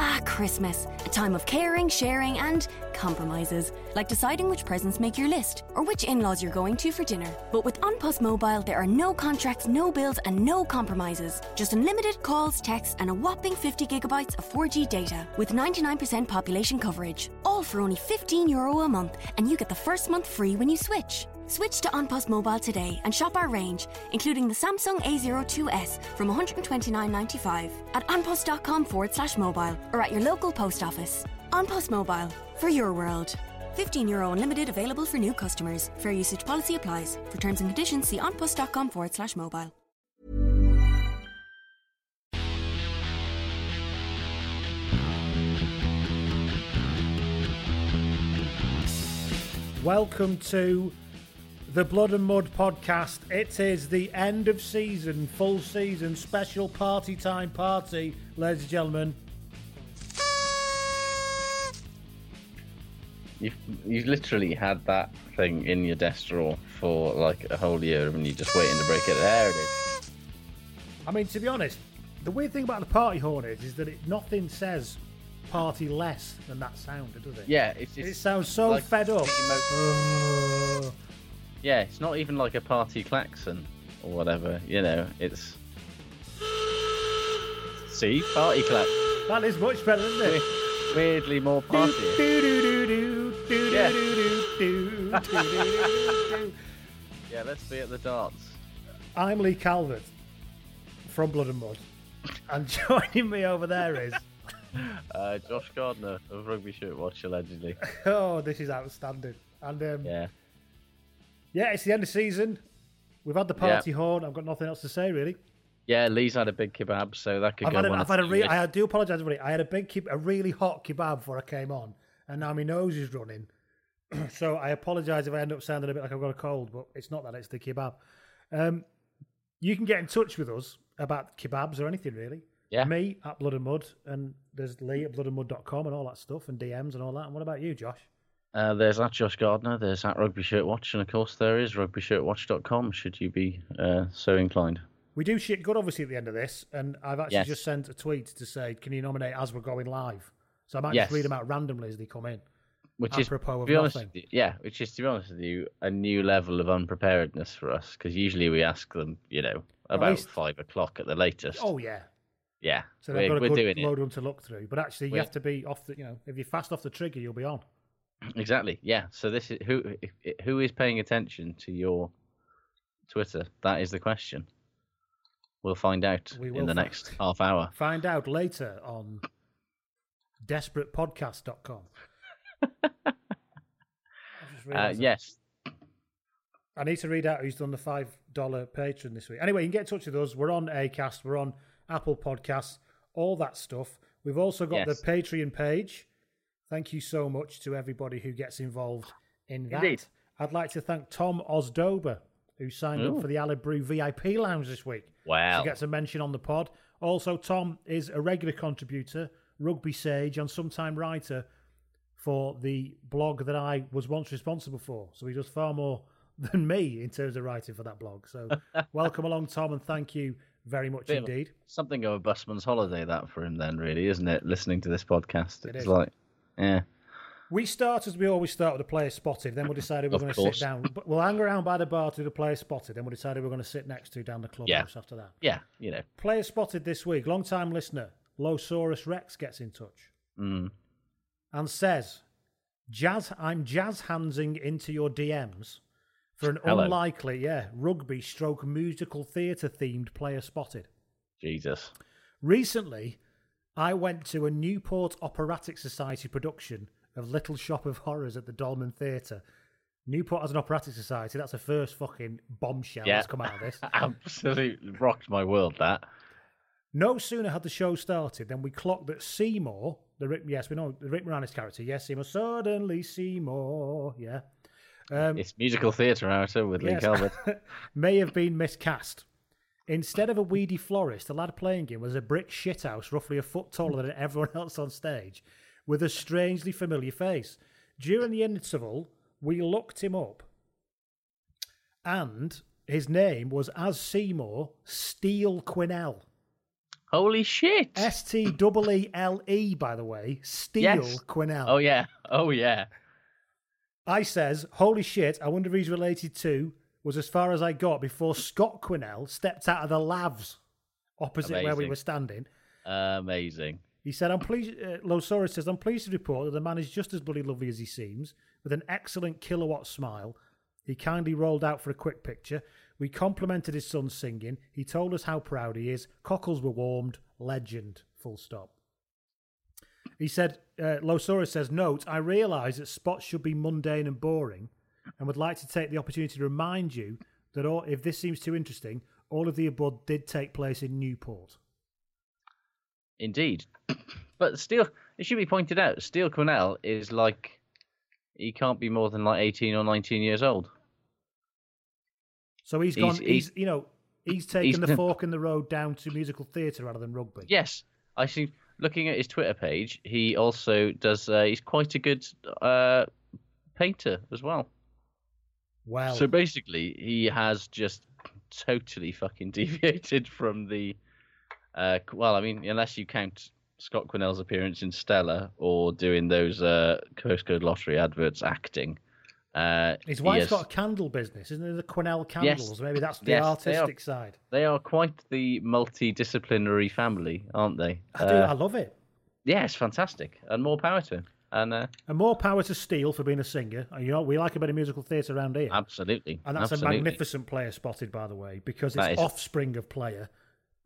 Ah, Christmas. A time of caring, sharing, and compromises. Like deciding which presents make your list or which in laws you're going to for dinner. But with An Post Mobile, there are no contracts, no bills, and no compromises. Just unlimited calls, texts, and a whopping 50 gigabytes of 4G data with 99% population coverage. All for only 15 euro a month, and you get the first month free when you switch. Switch to An Post Mobile today and shop our range, including the Samsung A02s from 129.95 at anpost.com forward slash mobile or at your local post office. An Post Mobile, for your world. 15 euro unlimited available for new customers. Fair usage policy applies. For terms and conditions, see anpost.com forward slash mobile. Welcome to the Blood and Mud podcast. It is the end of season, full season, special party time party, ladies and gentlemen. You've, you've literally had that thing in your desk drawer for like a whole year and you're just waiting to break it. There it is. I mean, to be honest, the weird thing about the party horn is, is that it nothing says party less than that sound, does it? Yeah, it's just It sounds so like fed up. Uh, Yeah, it's not even like a party klaxon or whatever. You know, it's see party clap. that is much better, isn't it? Weirdly more party. Yeah. Yeah, let's be at the darts. I'm Lee Calvert from Blood and Mud, and joining me over there is Uh, Josh Gardner of Rugby Shirt Watch allegedly. oh, this is outstanding. And um, yeah. Yeah, it's the end of season. We've had the party horn. I've got nothing else to say really. yeah. Lee's had a big kebab, so that could I've go had a, one I've had a re-. I do apologise, everybody. I had a big, keb- a really hot kebab before I came on, and now my nose is running. so I apologise if I end up sounding a bit like I've got a cold, but it's not that. It's the kebab. Um, you can get in touch with us about kebabs or anything really. Yeah. Me at Blood and Mud, and there's Lee at bloodandmud.com and all that stuff, and DMs and all that. And what about you, Josh? Uh, there's at Josh Gardner, there's at Rugby Shirt Watch, and of course there is rugbyshirtwatch.com should you be uh, so inclined. We do shit good, obviously, at the end of this, and I've actually Yes. just sent a tweet to say, "Can you nominate as we're going live?" So I might Yes. just read them out randomly as they come in. Which is, to be honest, you, yeah, which is to be honest with you, a new level of unpreparedness for us because usually we ask them, you know, about least- five o'clock at the latest. Oh yeah, yeah, so they've we're, got a good load of them to look through. But actually, you We're- have to be off the. You know, if you're fast off the trigger, you'll be on. Exactly. Yeah, so this is who who is paying attention to your Twitter? That is the question. We'll find out We in the next half hour. Find out later on desperatepodcast.com. Uh, yes, I need to read out who's done the five dollar patron this week. Anyway, you can get in touch with us. We're on Acast, we're on Apple Podcasts, all that stuff. We've also got Yes. the Patreon page. Thank you so much to everybody who gets involved in that. Indeed. I'd like to thank Tom Osdober, who signed up for the Alibrew VIP Lounge this week. Wow. She gets a mention on the pod. Also, Tom is a regular contributor, rugby sage, and sometime writer for the blog that I was once responsible for. So he does far more than me in terms of writing for that blog. So welcome along, Tom, and thank you very much Bit indeed. Something of a busman's holiday that for him then, really, isn't it? Listening to this podcast, It it's is. like, yeah, We start as we always start with the player spotted. Then we'll decide if we're Of going to sit down. But we'll hang around by the bar to the player spotted. Then we'll decide if we're going to sit next to down the clubhouse after that. yeah, you know, Player spotted this week. Long time listener, Losaurus Rex gets in touch mm, and says, "Jazz, I'm jazz handsing into your DMs for an Hello. unlikely, yeah, rugby stroke musical theatre themed player spotted. Jesus, Recently, I went to a Newport Operatic Society production of Little Shop of Horrors at the Dolman Theatre. Newport has an operatic society. That's the first fucking bombshell Yeah. that's come out of this. absolutely rocked my world. That No sooner had the show started than we clocked that Seymour, the Rick, yes, we know the Rick Moranis character. Yes, Seymour. Suddenly Seymour. Yeah. Um, it's musical theatre outer with Lee yes, Calvert. may have been miscast. Instead of a weedy florist, the lad playing him was a brick shithouse roughly a foot taller than everyone else on stage, with a strangely familiar face. During the interval, we looked him up, and his name was, as Seymour, Steele Quinnell. Holy shit! S T E E L E, by the way. Steele Yes. Quinnell. Oh yeah, oh yeah. I says, holy shit, I wonder if he's related to, was as far as I got before Scott Quinnell stepped out of the lavs opposite where we were standing. Amazing. He said, I'm pleased, uh, Losaurus says, I'm pleased to report that the man is just as bloody lovely as he seems, with an excellent kilowatt smile. He kindly rolled out for a quick picture. We complimented his son's singing. He told us how proud he is. Cockles were warmed. Legend. Full stop. He said, uh, Losaurus says, Note, I realise that spots should be mundane and boring and would like to take the opportunity to remind you that all, if this seems too interesting, all of the above did take place in Newport. Indeed. But still, it should be pointed out, Steele Quinnell is like, he can't be more than like 18 or 19 years old. So he's gone. He's, he's- you know he's taken he's the fork in the road down to musical theatre rather than rugby. Yes, I see. Looking at his Twitter page, he also does, uh, he's quite a good uh, painter as well. Well, So basically, he has just totally fucking deviated from the. Uh, well, I mean, unless you count Scott Quinnell's appearance in Stella or doing those uh, Postcode Lottery adverts acting. Uh, his wife's has- got a candle business, isn't it? The Quinnell candles. Yes. Maybe that's the Yes, they are. artistic side. They are quite the multidisciplinary family, aren't they? I do. Uh, I love it. yeah, it's fantastic, and more power to him. And uh, And more power to Steele for being a singer. And, You know, we like a bit of musical theatre around here. absolutely, and that's absolutely. a magnificent player spotted, by the way, because it's is- offspring of player,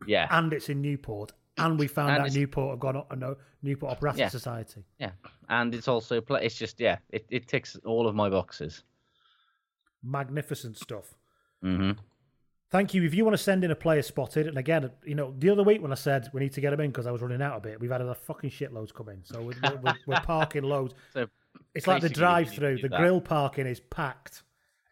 Yeah, and it's in Newport, and we found And out it's- Newport have gone up, no, Newport Operatic Yeah. Society. yeah, and it's also play. It's just yeah, it, it ticks all of my boxes. Magnificent stuff. hmm Thank you. If you want to send in a player spotted, and again, you know, the other week when I said we need to get them in because I was running out a bit, we've had a fucking shitloads come in. So we're, we're, we're parking loads. So It's like the drive through, the that. grill parking is packed.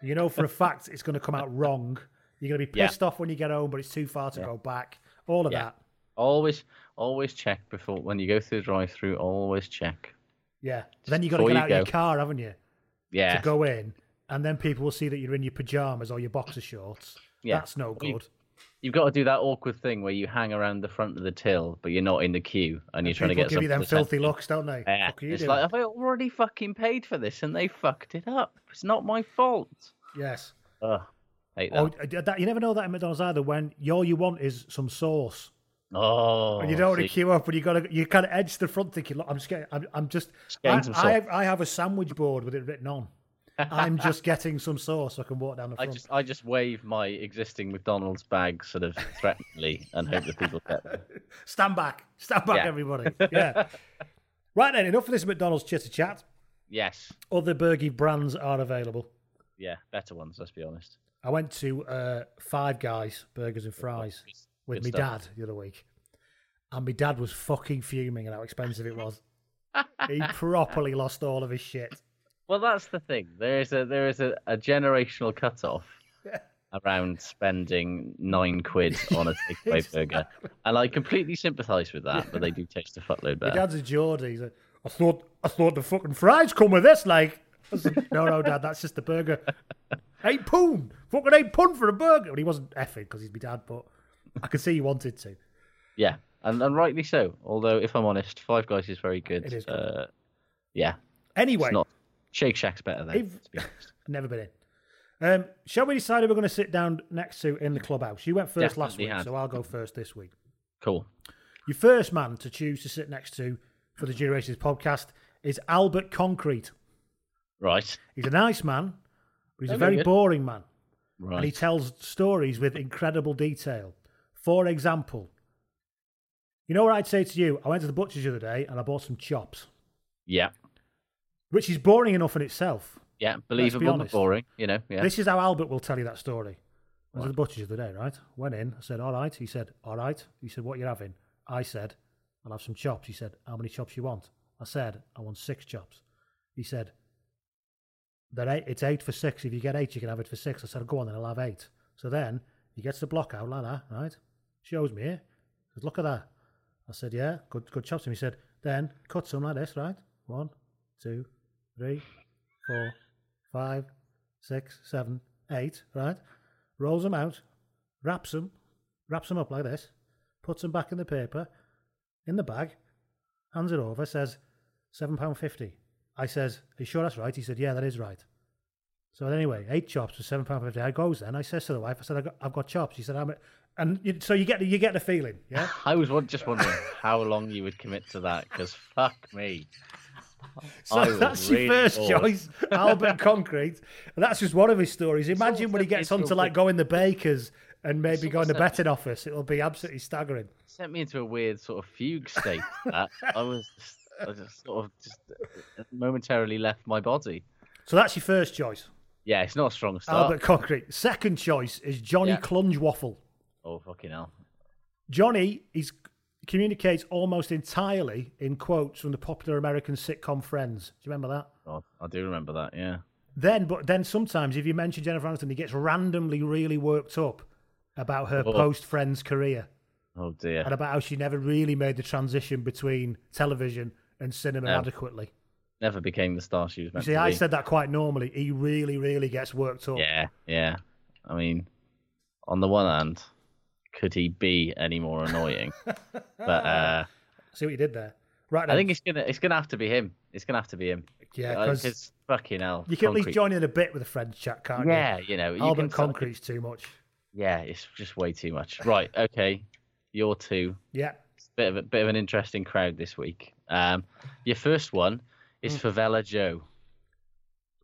You know for a fact it's going to come out wrong. You're going to be Yeah. pissed off when you get home, but it's too far to go back. All of Yeah. that. Always, always check before when you go through the drive-through. Always check. Yeah. Then you got to get out your car, haven't you? Yeah, To go in. And then people will see that you're in your pajamas or your boxer shorts. Yeah. That's no good. you've got to do that awkward thing where you hang around the front of the till, but you're not in the queue, and you're trying to People get give you them filthy looks, don't they? Yeah. Fuck it's doing? like I already fucking paid for this and they fucked it up? It's not my fault. yes. Ugh, hate oh, that. Oh, that, you never know that in McDonald's either. When all you want is some sauce, Oh, and you don't want to queue up, and you got to you kind of edge the front, thinking, "Look, I'm just getting, I'm, I'm just, getting I, I, have, I have a sandwich board with it written on. I'm just getting some sauce so I can walk down the front. I just I just wave my existing McDonald's bag sort of threateningly and hope that people get them. Stand back, stand back, Yeah. everybody. Yeah. right then, enough of this McDonald's chitter chat. Yes, Other Bergie brands are available. yeah, better ones. Let's be honest. I went to uh, Five Guys Burgers and Fries with my stuff. dad the other week, and my dad was fucking fuming at how expensive it was. he properly lost all of his shit. Well, that's the thing. There is a there is a, a generational cutoff around spending nine quid on a takeaway burger, and I completely sympathise with that. But they do taste a fuckload My better. dad's a Geordie. He's like, I thought, I thought the fucking fries come with this. Like, said, no, no, dad, that's just the burger. eight pound, fucking eight pound for a burger. Well, he wasn't effing because he's my dad, but I could see he wanted to. Yeah, and, and rightly so. Although, if I'm honest, Five Guys is very good. It is good. Uh, yeah, Anyway, it's not. Shake Shack's better though. If- be never been in. Um, shall we decide who we're going to sit down next to in the clubhouse? You went first last week, had. so I'll go first this week. Cool. Your first man to choose to sit next to for the Generations podcast is Albert Concrete. Right. He's a nice man, but he's Oh, a very very good. boring man. Right. And he tells stories with incredible detail. For example, you know what I'd say to you? I went to the butcher's the other day and I bought some chops, Yeah. Which is boring enough in itself. Yeah. Believable but boring. You know. Yeah. This is how Albert will tell you that story. I was at the butcher's the other day, right? Went in, I said, all right. He said, all right. He said, what you having? I said, I'll have some chops. He said, how many chops you want? I said, I want six chops. He said, "They're eight, it's eight for six. If you get eight, you can have it for six. I said, go on then, I'll have eight. So then he gets the block out like that, right? Shows me it. Says, look at that. I said, yeah, good, good chops. And he said, then cut some like this, right? One, two, three, four, five, six, seven, eight, right? Rolls them out, wraps them, wraps them up like this, puts them back in the paper, in the bag, hands it over, says, £7.50. I says, Are you sure that's right? He said, Yeah, that is right. So anyway, eight chops for £7.50. I goes then, I says to the wife, I said, I've got, I've got chops. She said, I'm and you, so you get the, you get the feeling, yeah? I was just wondering how long you would commit to that because fuck me. So I was that's really your first bored. choice, Albert Concrete. And that's just one of his stories. Imagine Sort when he gets on to like going the bakers and maybe Sort go in the betting office. It'll be absolutely staggering. Sent me into a weird sort of fugue state. That I was, just, I just sort of just momentarily left my body. So that's your first choice, Yeah, it's not a strong start. Albert Concrete. Second choice is Johnny Yeah. Clunge Waffle. Oh fucking hell! Johnny is communicates almost entirely in quotes from the popular American sitcom Friends. Do you remember that? God, I do remember that. Yeah. Then, but then sometimes if you mention Jennifer Aniston, he gets randomly really worked up about her Oh. post Friends career Oh dear. and about how she never really made the transition between television and cinema No. adequately. Never became the star she was meant see, to I be. said that quite normally. He really, really gets worked up. Yeah, yeah. I mean, on the one hand, could he be any more annoying? but uh, See what you did there, right? I then. think it's gonna it's gonna have to be him. It's gonna have to be him. Yeah, Uh, 'cause fucking hell. you can at least join in a bit with a Friends chat, can't you? Yeah, you know, you Albert can Concrete's too much. Yeah, it's just way too much. Right, okay. Your two. Yeah. Bit of a bit of an interesting crowd this week. Um, your first one is Hmm. Favela Joe.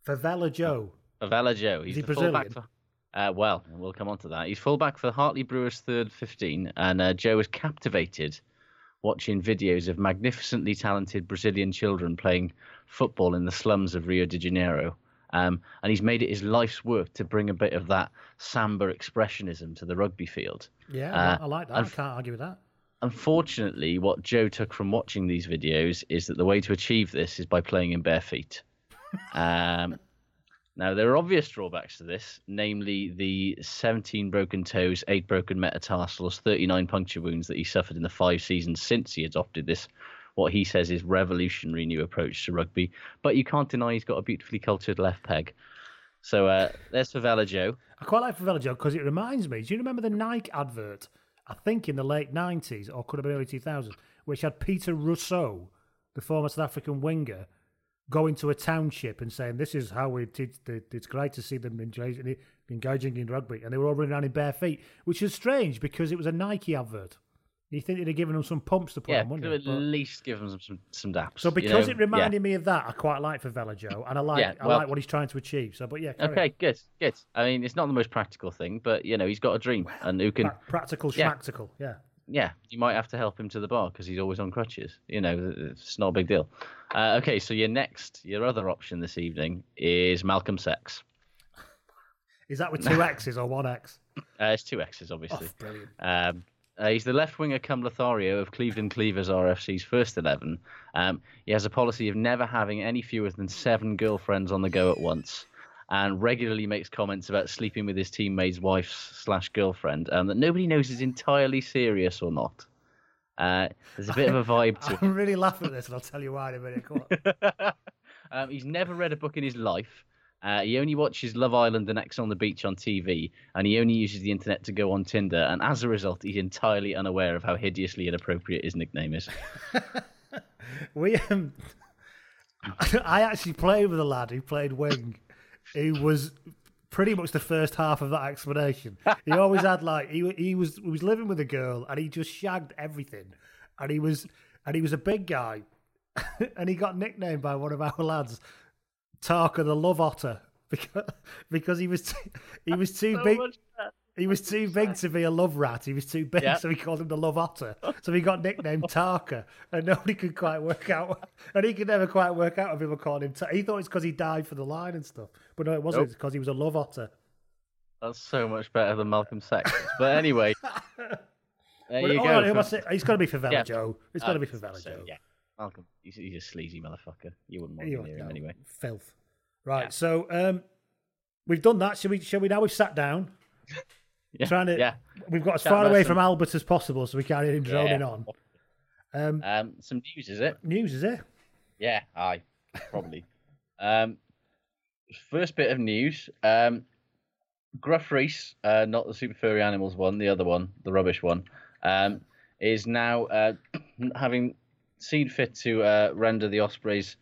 Favela Joe. Favela Joe. He's he the fullback Brazilian? for. Uh, well, we'll come on to that. He's fullback for Hartley Brewers third 15, and uh, Joe is captivated watching videos of magnificently talented Brazilian children playing football in the slums of Rio de Janeiro. Um, and he's made it his life's work to bring a bit of that samba expressionism to the rugby field. Yeah, Uh, I like that. I can't argue with that. Unfortunately, what Joe took from watching these videos is that the way to achieve this is by playing in bare feet. Um, now, there are obvious drawbacks to this, namely the 17 broken toes, 8 broken metatarsals, 39 puncture wounds that he suffered in the five seasons since he adopted this, what he says is revolutionary new approach to rugby. But you can't deny he's got a beautifully cultured left peg. So uh, there's Favela Joe. I quite like Favela Joe because it reminds me. Do you remember the Nike advert? I think in the late nineties or could have been early two thousands, which had Pieter Rossouw, the former South African winger, going to a township and saying, "This is how we teach. The, it's great to see them engaging, engaging in rugby," and they were all running around in bare feet, which is strange because it was a Nike advert. You think they'd have given them some pumps to put Yeah, on, wouldn't you? at But- least give them some, some, daps. so you because know? it Yeah. reminded me of that, I quite like Favela Joe, and I like Yeah, I like what he's trying to achieve. So, but yeah, carry on. Okay, good, good. I mean, it's not the most practical thing, but you know, he's got a dream, and who can? Pra- practical, Yeah. schmactical, yeah. Yeah, you might have to help him to the bar because he's always on crutches. You know, it's not a big deal. Uh, okay, so your next, your other option this evening is Malcolm Sex. Is that with two X's or one X? Uh, it's two X's, Oh, obviously. brilliant. Um, uh, he's the left winger cum Lothario of Cleveland Cleavers RFC's first 11. Um, he has a policy of never having any fewer than seven girlfriends on the go at once. And regularly makes comments about sleeping with his teammate's wife slash girlfriend, um, that nobody knows is entirely serious or not. Uh, there's a bit of a vibe to it. I'm really laughing at this, and I'll tell you why in a minute. Come on. um, he's never read a book in his life. Uh, he only watches Love Island and X on the Beach on TV, and he only uses the internet to go on Tinder. And as a result, he's entirely unaware of how hideously inappropriate his nickname is. we um, I actually played with a lad who played wing. He was pretty much the first half of that explanation. He always had like he he was he was living with a girl and he just shagged everything, and he was and he was a big guy, and he got nicknamed by one of our lads, Tarka the Love Otter, because because he was too, he was too big. He was too big to be a love rat. He was too big, Yeah. so he called him the Love Otter. So he got nicknamed Tarka, and nobody could quite work out. And he could never quite work out if people called him. Tar- he thought it's because he died for the line and stuff, but no, it wasn't. Nope. It's because he was a Love Otter. That's so much better than Malcolm Sex. But anyway, there But, you oh, go. who am I saying? It's got to be Favela Yeah. Joe. It's Uh, got to be Favela so, Joe. Yeah, Malcolm. He's, he's a sleazy motherfucker. You wouldn't want to hear him anyway. Filth. Right. Yeah. So um, we've done that. Shall we? Shall we? Now we've sat down. Yeah, Trying to. yeah. We've got as far away some- from Albert as possible, so we can't hear him droning Yeah. on. Um, Um, some news, is it? news is it? Yeah, I probably. um, first bit of news. Um, Gruff Rees, uh, not the Super Furry Animals one, the other one, the rubbish one, um, is now uh, having seen fit to uh, render the Ospreys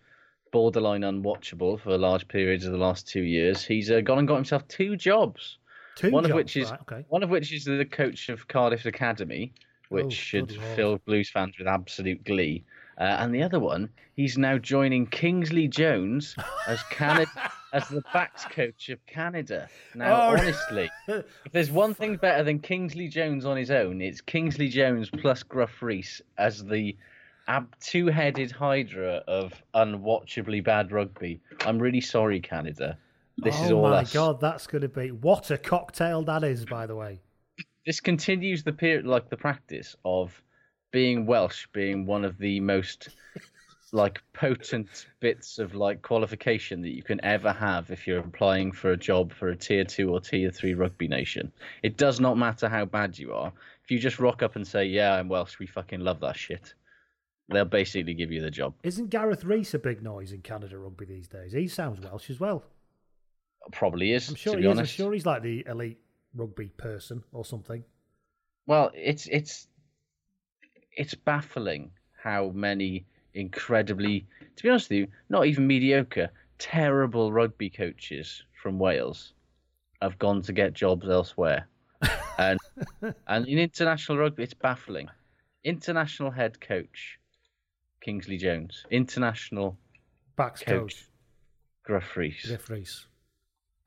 borderline unwatchable for large periods of the last two years. He's uh, gone and got himself two jobs. Two one of which is right, okay. one of which is the coach of Cardiff Academy, which Oh, should fill Blues fans with absolute glee. Uh, and the other one, he's now joining Kingsley Jones as Canada as the backs coach of Canada. Now, Oh. honestly, if there's one thing better than Kingsley Jones on his own, it's Kingsley Jones plus Gruff Rees as the ab- two-headed hydra of unwatchably bad rugby. I'm really sorry, Canada. This oh is all my us. god, that's going to be what a cocktail that is, by the way. this continues the period like the practice of being Welsh being one of the most like potent bits of like qualification that you can ever have if you're applying for a job for a tier two or tier three rugby nation. It does not matter how bad you are. If you just rock up and say, "Yeah, I'm Welsh. We fucking love that shit," they'll basically give you the job. Isn't Gareth Rees a big noise in Canada rugby these days? He sounds Welsh as well. Probably is. I'm sure to he be is. I'm sure he's like the elite rugby person or something. Well, it's it's it's baffling how many incredibly, to be honest with you, not even mediocre, terrible rugby coaches from Wales have gone to get jobs elsewhere. and and in international rugby, it's baffling. International head coach Kingsley Jones, international Backs coach coach, Gruff Rees, Gareth Rees.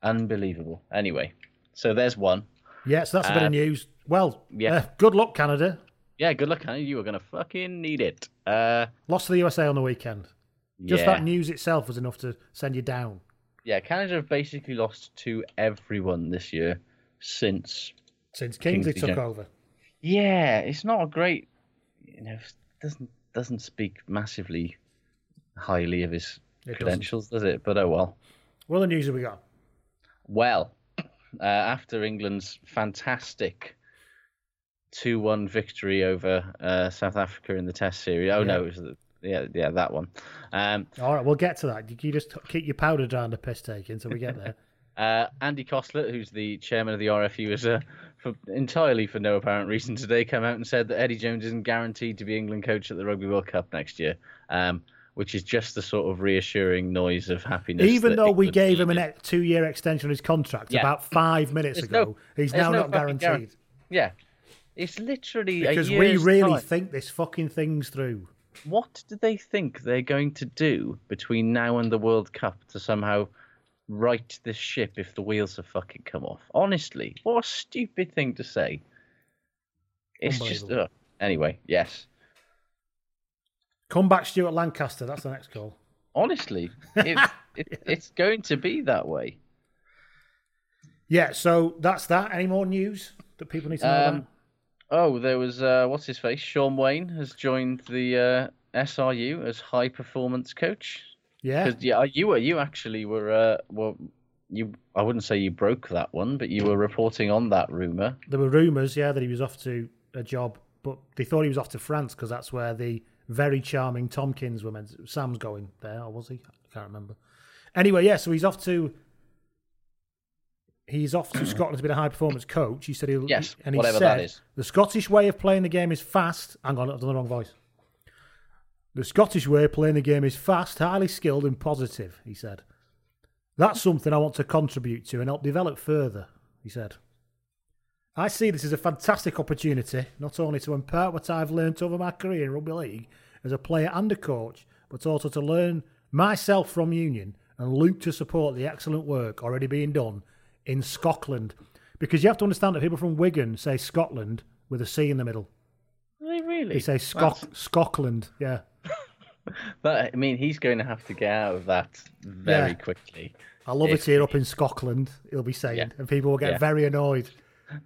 Unbelievable. Anyway, so there's one. Yeah, so that's a bit of Um, news. Well, yeah. uh, good luck, Canada. Yeah, good luck, Hannah. You are gonna fucking need it. Uh, Lost to the USA on the weekend. Just yeah. that news itself was enough to send you down. Yeah, Canada have basically lost to everyone this year since. Since Kingsley, Kingsley took Jones. over. Yeah, it's not a great. You know, doesn't doesn't speak massively highly of his It doesn't. credentials, does it? But oh well. What other news have we got? Well, uh, after England's fantastic two-one victory over uh, South Africa in the Test series. Oh no, Yeah. it was the, yeah, yeah, that one. Um, All right, we'll get to that. You you just keep your powder dry on the piss taking until we get there. Uh, Andy Cosslett, who's the chairman of the RFU, has uh, for, entirely for no apparent reason today come out and said that Eddie Jones isn't guaranteed to be England coach at the Rugby World Cup next year, um, which is just the sort of reassuring noise of happiness. Even though we gave him a two-year extension on his contract Yeah. about five minutes There's ago, no- he's now no not guaranteed. guaran- Yeah, it's literally Because we really time. think this fucking thing's through. What do they think they're going to do between now and the World Cup to somehow right this ship if the wheels have fucking come off? Honestly, what a stupid thing to say. It's just ugh. Uh, anyway. Yes, Come back, Stuart Lancaster. That's the next call. honestly, it, it, it's going to be that way. Yeah, so that's that. Any more news that people need to know Um, oh, there was uh, what's his face? Shaun Wane has joined the uh, SRU as high performance coach. Yeah. Yeah, you were you actually were uh, were you I wouldn't say you broke that one, but you were reporting on that rumor. There were rumours, yeah, that he was off to a job, but they thought he was off to France because that's where the very charming Tomkins were meant. Sam's going there, or was he? I can't remember. Anyway, yeah, so he's off to. He's off to Scotland to be a high performance coach. He said he'll. Yes, and he whatever said, that is. The Scottish way of playing the game is fast. Hang on, I've done the wrong voice. The Scottish way of playing the game is fast, highly skilled, and positive, he said. That's something I want to contribute to and help develop further, he said. I see this as a fantastic opportunity, not only to impart what I've learned over my career in rugby league as a player and a coach, but also to learn myself from Union and look to support the excellent work already being done in Scotland. Because you have to understand that people from Wigan say Scotland with a C in the middle. Really, really? They say Scot- Scotland, yeah. But I mean, he's going to have to get out of that very Yeah. quickly. I love If- it here up in Scotland, he'll be saying, Yeah. and people will get Yeah. very annoyed.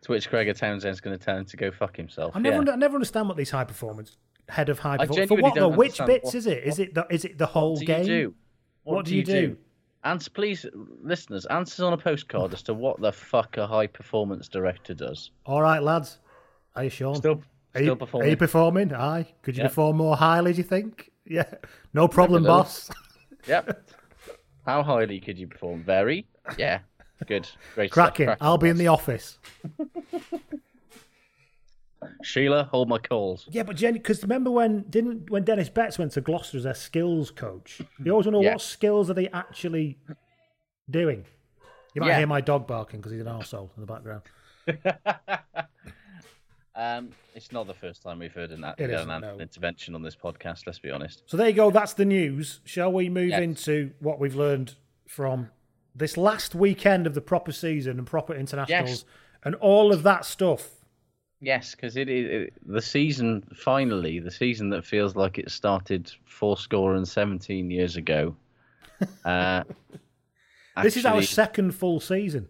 To which Gregor Townsend's going to tell him to go fuck himself. I never, yeah. under, I never understand what these high performance head of high performance for what though? Which bits what- is it? Is it the is it the whole What do game? you do? What do you do? Answer, please, listeners, answers on a postcard as to what the fuck a high performance director does. All right, lads. Are you sure? Still, are still you, performing. Are you performing? Aye. Could you Yeah. perform more highly? Do you think? Yeah. No problem, boss. Yep. How highly could you perform? Very. Yeah. Good. Great. Cracking. Cracking, I'll be in the office. Sheila, hold my calls. Yeah, but Jenny, because remember when didn't when Dennis Betts went to Gloucester as their skills coach? You always want to know Yeah. what skills are they actually doing. You might Yeah. hear my dog barking because he's an arsehole in the background. Um, it's not the first time we've heard an, It an, isn't, an no. intervention on this podcast. Let's be honest. So there you go. That's the news. Shall we move Yes. into what we've learned from this last weekend of the proper season and proper internationals Yes. and all of that stuff? Yes, because it is it, the season. Finally, the season that feels like it started four score and seventeen years ago. Uh, this is our second full season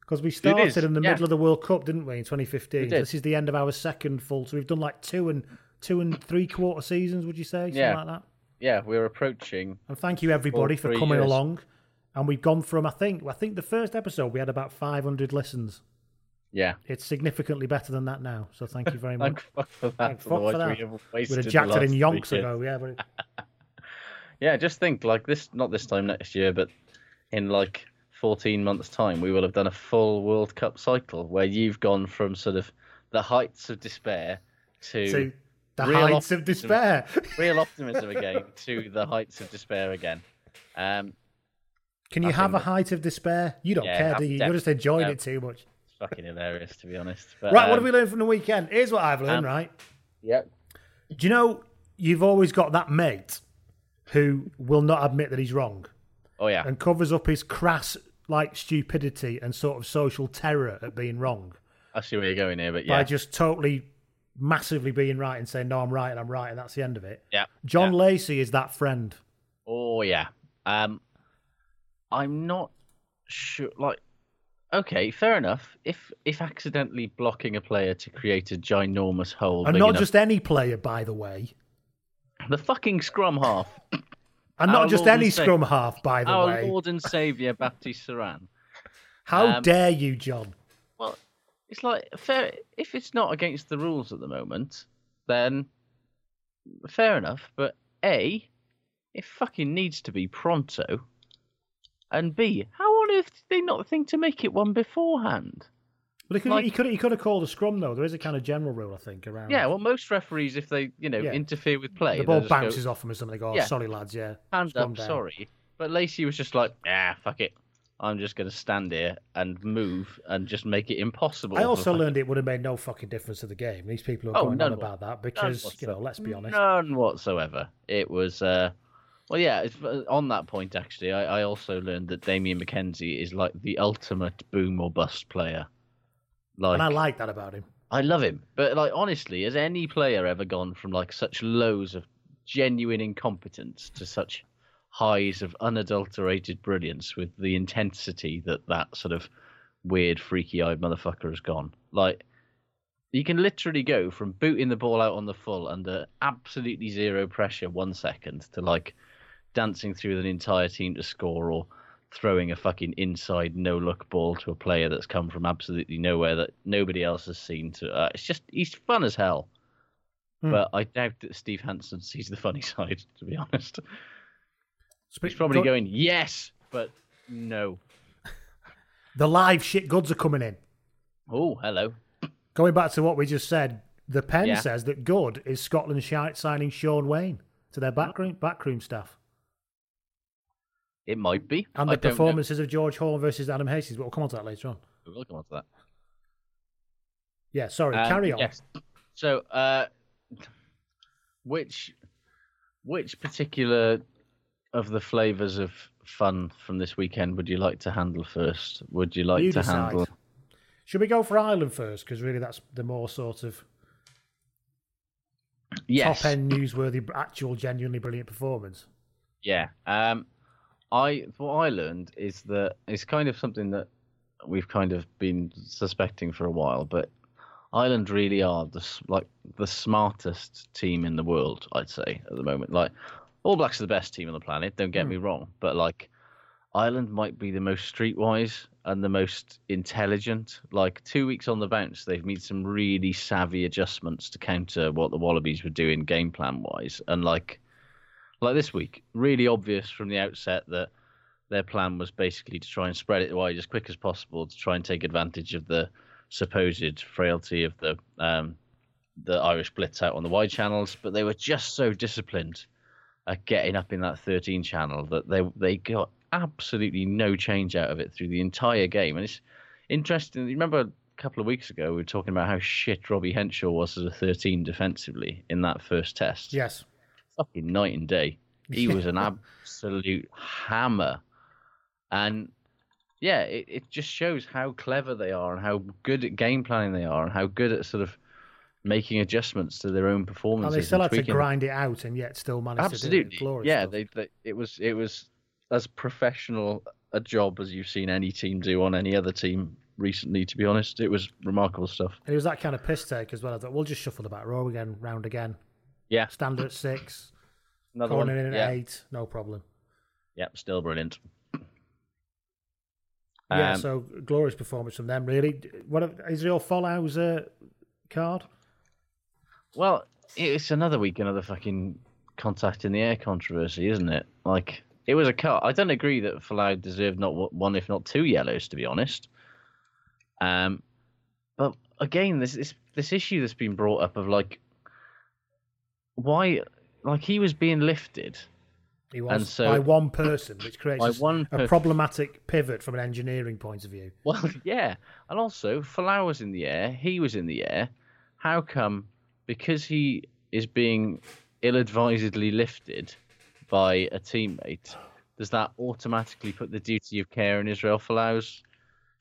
because we started in the yeah. middle of the World Cup, didn't we, in 2015? We did. This is the end of our second full. So we've done like two and two and three quarter seasons. Would you say something Yeah. like that? Yeah, we're approaching. And thank you everybody for coming years. along. And we've gone from I think I think the first episode we had about 500 listens. Yeah, It's significantly better than that now. So thank you very much. thank fuck for that. Thank fuck for that. we Would have jacked it in yonks ago, yeah. But Yeah, just think like this. Not this time next year, but in like 14 months' time, we will have done a full World Cup cycle where you've gone from sort of the heights of despair to, to the real heights of optimism- despair. real optimism again to the heights of despair again. Um, Can you I have a height of despair? You don't Yeah, care, do you? def- You're just enjoying no. it too much. it's fucking hilarious to be honest. But, Right, what um, have we learned from the weekend? Here's what I've learned, um, right? Yep. Do you know you've always got that mate who will not admit that he's wrong Oh yeah. and covers up his crass like stupidity and sort of social terror at being wrong I see where you're going here, but yeah. by just totally massively being right and saying no I'm right and I'm right and that's the end of it. Yeah. John yeah. Lacey is that friend. Oh yeah. Um, I'm not sure. Like, okay, fair enough. If if accidentally blocking a player to create a ginormous hole, And not enough- just any player, by the way. the fucking scrum half, And not just Lord any scrum half, by the our way. Lord and Savior Baptiste Serin. How um, dare you, John? Well, it's like fair. If it's not against the rules at the moment, then fair enough. But a, it fucking needs to be pronto. And B, how on earth did they not think to make it one beforehand? Well, he could, like- he could he could have called a scrum though. There is a kind of general rule, I think, around. Yeah, well, most referees, if they you know Yeah. interfere with play, the ball just go, bounces off them or something. They go, oh, Yeah. sorry lads, yeah, hand scrum up, down." sorry. But Lacey was just like, ah, fuck it. I'm just going to stand here and move and just make it impossible. I also learned it would have made no fucking difference to the game. These people are Oh, going on about that because you know, let's be honest. None whatsoever. It was, uh, well, yeah. Uh, on that point, actually, I, I also learned that Damian McKenzie is like the ultimate boom or bust player. Like, and I like that about him. I love him, but like honestly, has any player ever gone from like such lows of genuine incompetence to such highs of unadulterated brilliance with the intensity that that sort of weird, freaky-eyed motherfucker has gone? Like, you can literally go from booting the ball out on the full under absolutely zero pressure one second to like dancing through an entire team to score or throwing a fucking inside no look ball to a player that's come from absolutely nowhere that nobody else has seen. To uh, it's just he's fun as hell. Hmm. But I doubt that Steve Hansen sees the funny side. To be honest, Spe- he's probably going yes, but no. The live shit goods are coming in. Oh, hello. Going back to what we just said, the pen Yeah. says that good is Scotland signing Shaun Wane to their backroom backroom staff, It might be. and I the know. performances of George Horne versus Adam Hastings. But we'll come on to that later on. We'll come on to that. Yeah, sorry, Um, carry on. Yes. So, uh, which which particular of the flavors of fun from this weekend would you like to handle first? Would you like You to decide. handle? Should we go for Ireland first? Because really, that's the more sort of Yes. top end, newsworthy, actual, genuinely brilliant performance. Yeah. Um, I what I learned is that it's kind of something that we've kind of been suspecting for a while, but Ireland really are the like the smartest team in the world. I'd say at the moment. Like All Blacks are the best team on the planet. Don't get me hmm. wrong, but like Ireland might be the most streetwise and the most intelligent. Like two weeks on the bounce, they've made some really savvy adjustments to counter what the Wallabies were doing game plan wise, and like like this week, really obvious from the outset that their plan was basically to try and spread it wide as quick as possible to try and take advantage of the supposed frailty of the um, the Irish blitz out on the wide channels. But they were just so disciplined at getting up in that 13 channel that they they got absolutely no change out of it through the entire game. And it's interesting. You remember a couple of weeks ago we were talking about how shit Robbie Henshaw was as a 13 defensively in that first test Yes. fucking night and day. He was an absolute hammer. And yeah, it, it just shows how clever they are and how good at game planning they are and how good at sort of making adjustments to their own oh, performances. And they still had to grind it out and yet still managed to do Absolutely. it. Glorious yeah, they, they it was it was as professional a job as you've seen any team do on any other team recently, to be honest. It was remarkable stuff. And it was that kind of piss take as well. I thought, we'll just shuffle the back row again, round again. Yeah. Stander at six, Another one. Conan at yeah. eight, no problem. Yep, still brilliant. yeah, Um, so glorious performance from them, really. What is your Folau's uh, card? Well, it's another week, another fucking contact in the air controversy, isn't it? Like, it was a cut. I don't agree that Folau deserved not one- one, if not two yellows, to be honest. Um, but again, this this this issue that's been brought up of like, why, like he was being lifted. He was And so- by one person, which creates By a s- one a per- problematic pivot from an engineering point of view. Well, yeah, and also Folau was in the air. He was in the air. How come? Because he is being ill-advisedly lifted by a teammate. Does that automatically put the duty of care in Israel Folau's?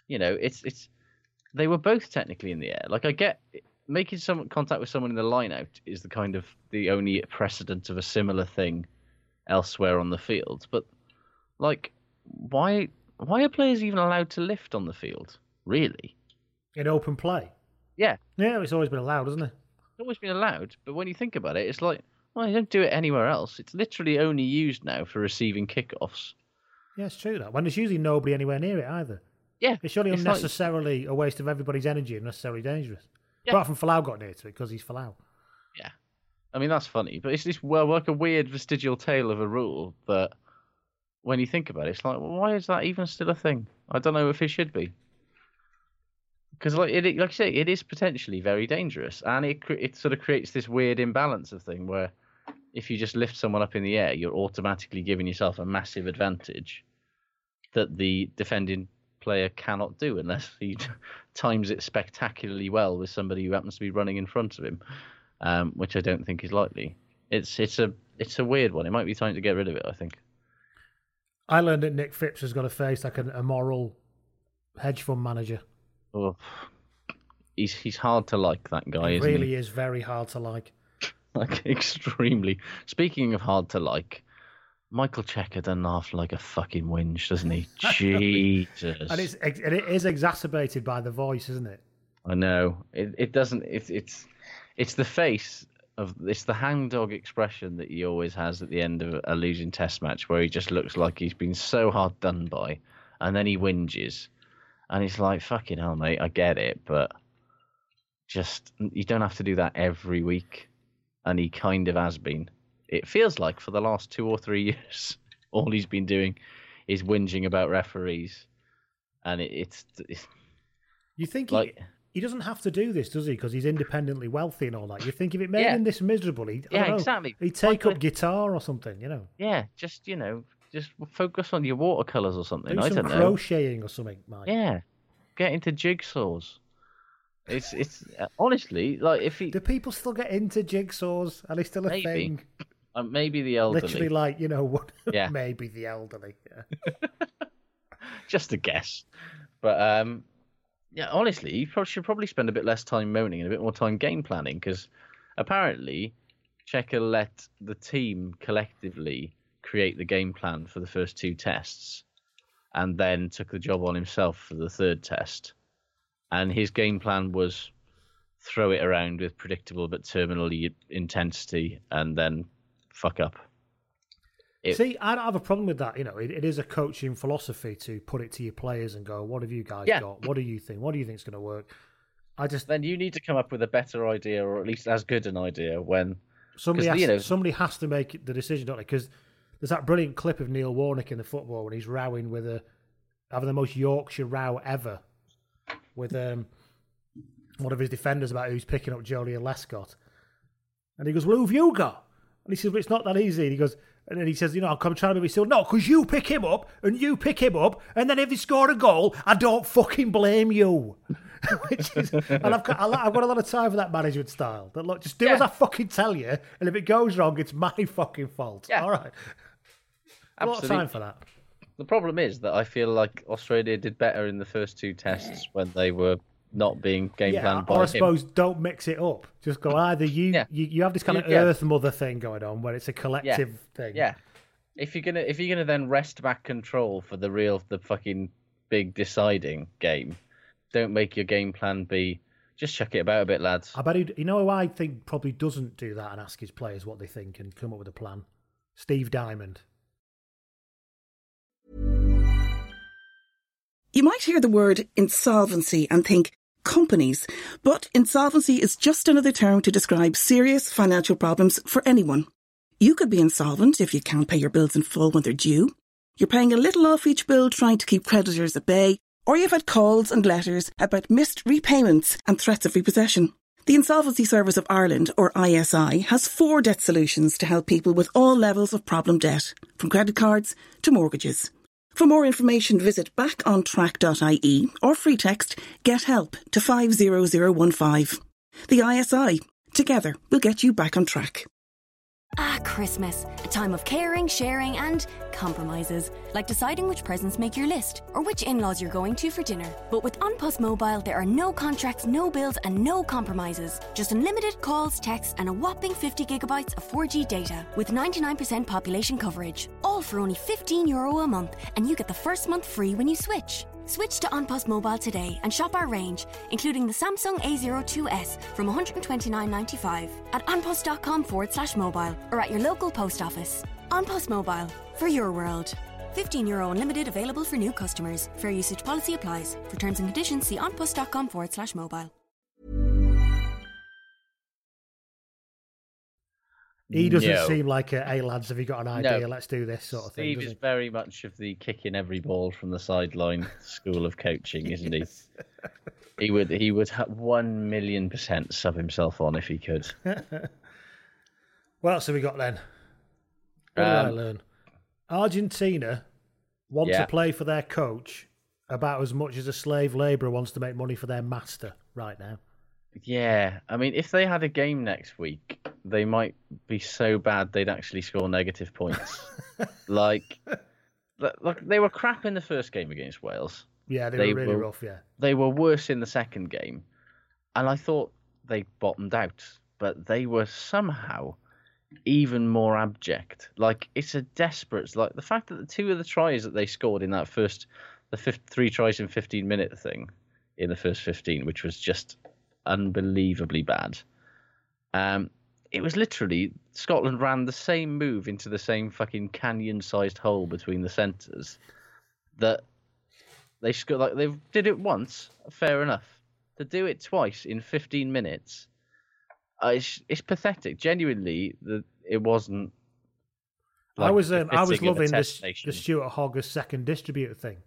You know, it's it's. They were both technically in the air. Like I get making some contact with someone in the line-out is the kind of the only precedent of a similar thing elsewhere on the field. But like, why why are players even allowed to lift on the field? Really? In open play. Yeah, Yeah, it's always been allowed, hasn't it? it's always been allowed. But when you think about it, it's like, well, you don't do it anywhere else. It's literally only used now for receiving kickoffs. Yeah, it's true that. When there's usually nobody anywhere near it either. Yeah, It's surely like- unnecessarily a waste of everybody's energy and necessarily dangerous. Yeah. Apart from Folau got near to it because he's Folau. yeah. I mean, that's funny, but it's this well, like a weird vestigial tale of a rule that, when you think about it, it's like, well, why is that even still a thing? I don't know if it should be. Because, like, it, like I say, it is potentially very dangerous, and it it sort of creates this weird imbalance of thing where, if you just lift someone up in the air, you're automatically giving yourself a massive advantage that the defending player cannot do unless he times it spectacularly well with somebody who happens to be running in front of him, um, which I don't think is likely. It's it's a it's a weird one. It might be time to get rid of it. I think. I learned that Nick Phipps has got a face like an immoral hedge fund manager. Oh, he's he's hard to like that guy, He really he? is very hard to like. Like extremely. Speaking of hard to like, Michael Cheika doesn't laugh like a fucking whinge, doesn't he? Jesus. And it's and it is exacerbated by the voice, isn't it? I know. It it doesn't. It's it's it's the face of it's the hangdog expression that he always has at the end of a losing test match where he just looks like he's been so hard done by and then he whinges and it's like fucking hell mate i get it but just you don't have to do that every week and he kind of has been it feels like for the last two or three years all he's been doing is whinging about referees and it, it's, it's You think like he, he doesn't have to do this, does he? Because he's independently wealthy and all that. You think if it made Yeah. him this miserable, he'd, Yeah, know, exactly. he'd take Why up guitar or something, you know? yeah just you know just focus on your watercolors or something Do i some don't know crocheting or something, Mike. Yeah, get into jigsaws. It's it's honestly like if he Do people still get into jigsaws? Are they still a Maybe. thing? Uh, maybe the elderly, Literally, like, you know, what? Yeah. maybe the elderly. Yeah. just a guess. But um, yeah, honestly, you probably should probably spend a bit less time moaning and a bit more time game planning because apparently Cheika let the team collectively create the game plan for the first two tests, and then took the job on himself for the third test. And his game plan was throw it around with predictable but terminal intensity, and then fuck up. It- See, I don't have a problem with that. You know, it, it is a coaching philosophy to put it to your players and go, "What have you guys Yeah. got? What do you think? What do you think think's going to work?" I just Then you need to come up with a better idea, or at least as good an idea when somebody has, you know- somebody has to make the decision, don't they? Because there's that brilliant clip of Neil Warnock in the football when he's rowing with a having the most Yorkshire row ever with um one of his defenders about who's picking up Joleon Lescott, and he goes, "Well, who've you got?" And he says, "Well, it's not that easy." And he goes. And then he says, you know, I'm come trying to be still. No, because you pick him up and you pick him up, and then if he score a goal, I don't fucking blame you. Which is, and I've got, I've got a lot of time for that management style. That look, just do as I fucking tell you, and if it goes wrong, it's my fucking fault. Yeah. All right. A lot of Absolutely. time for that. The problem is that I feel like Australia did better in the first two tests when they were not being game Yeah, planned by or I him. suppose don't mix it up. Just go either you Yeah. you, you have this kind of Yeah. Earth Mother thing going on where it's a collective thing. Yeah, if you're gonna if you're gonna then wrest back control for the real the fucking big deciding game, don't make your game plan be just chuck it about a bit, lads. I bet he, you know who I think probably doesn't do that and ask his players what they think and come up with a plan. Steve Diamond. You might hear the word insolvency and think companies, but insolvency is just another term to describe serious financial problems for anyone. You could be insolvent if you can't pay your bills in full when they're due. You're paying a little off each bill trying to keep creditors at bay, or you've had calls and letters about missed repayments and threats of repossession. The Insolvency Service of Ireland, or ISI, has four debt solutions to help people with all levels of problem debt, from credit cards to mortgages. For more information, visit backontrack.ie or free text Get Help to 50015. The ISI. Together, we'll get you back on track. Ah, Christmas. A time of caring, sharing, and compromises. Like deciding which presents make your list or which in laws you're going to for dinner. But with An Post Mobile, there are no contracts, no bills, and no compromises. Just unlimited calls, texts, and a whopping 50 gigabytes of 4G data with 99% population coverage. All for only 15 euro a month, and you get the first month free when you switch. Switch to An Post Mobile today and shop our range, including the Samsung A02s from 129.95 at anpost.com forward slash mobile or at your local post office. An Post Mobile, for your world. 15 euro unlimited available for new customers. Fair usage policy applies. For terms and conditions, see anpost.com forward slash mobile. He doesn't No. seem like a, hey lads, have you got an idea? No. Let's do this sort of thing. Steve is very much of the kicking every ball from the sideline school of coaching, isn't he? He would he would one million percent sub himself on if he could. What else have we got then? What did I Um, learn? Argentina want Yeah. to play for their coach about as much as a slave labourer wants to make money for their master right now. Yeah, I mean, if they had a game next week, they might be so bad they'd actually score negative points. like, look, they were crap in the first game against Wales. Yeah, they, They were really will- rough. Yeah, They were worse in the second game, and I thought they bottomed out, but they were somehow even more abject. Like, it's a desperate. Like the fact that the two of the tries that they scored in that first, the fifth, three tries in fifteen minute thing, in the first fifteen, which was just unbelievably bad. Um, it was literally Scotland ran the same move into the same fucking canyon-sized hole between the centres that they scored. Like they did it once, fair enough. To do it twice in 15 minutes, uh, it's it's pathetic. Genuinely, the it wasn't. I was um, I was befitting of a loving this the Stuart Hogg second distributor thing.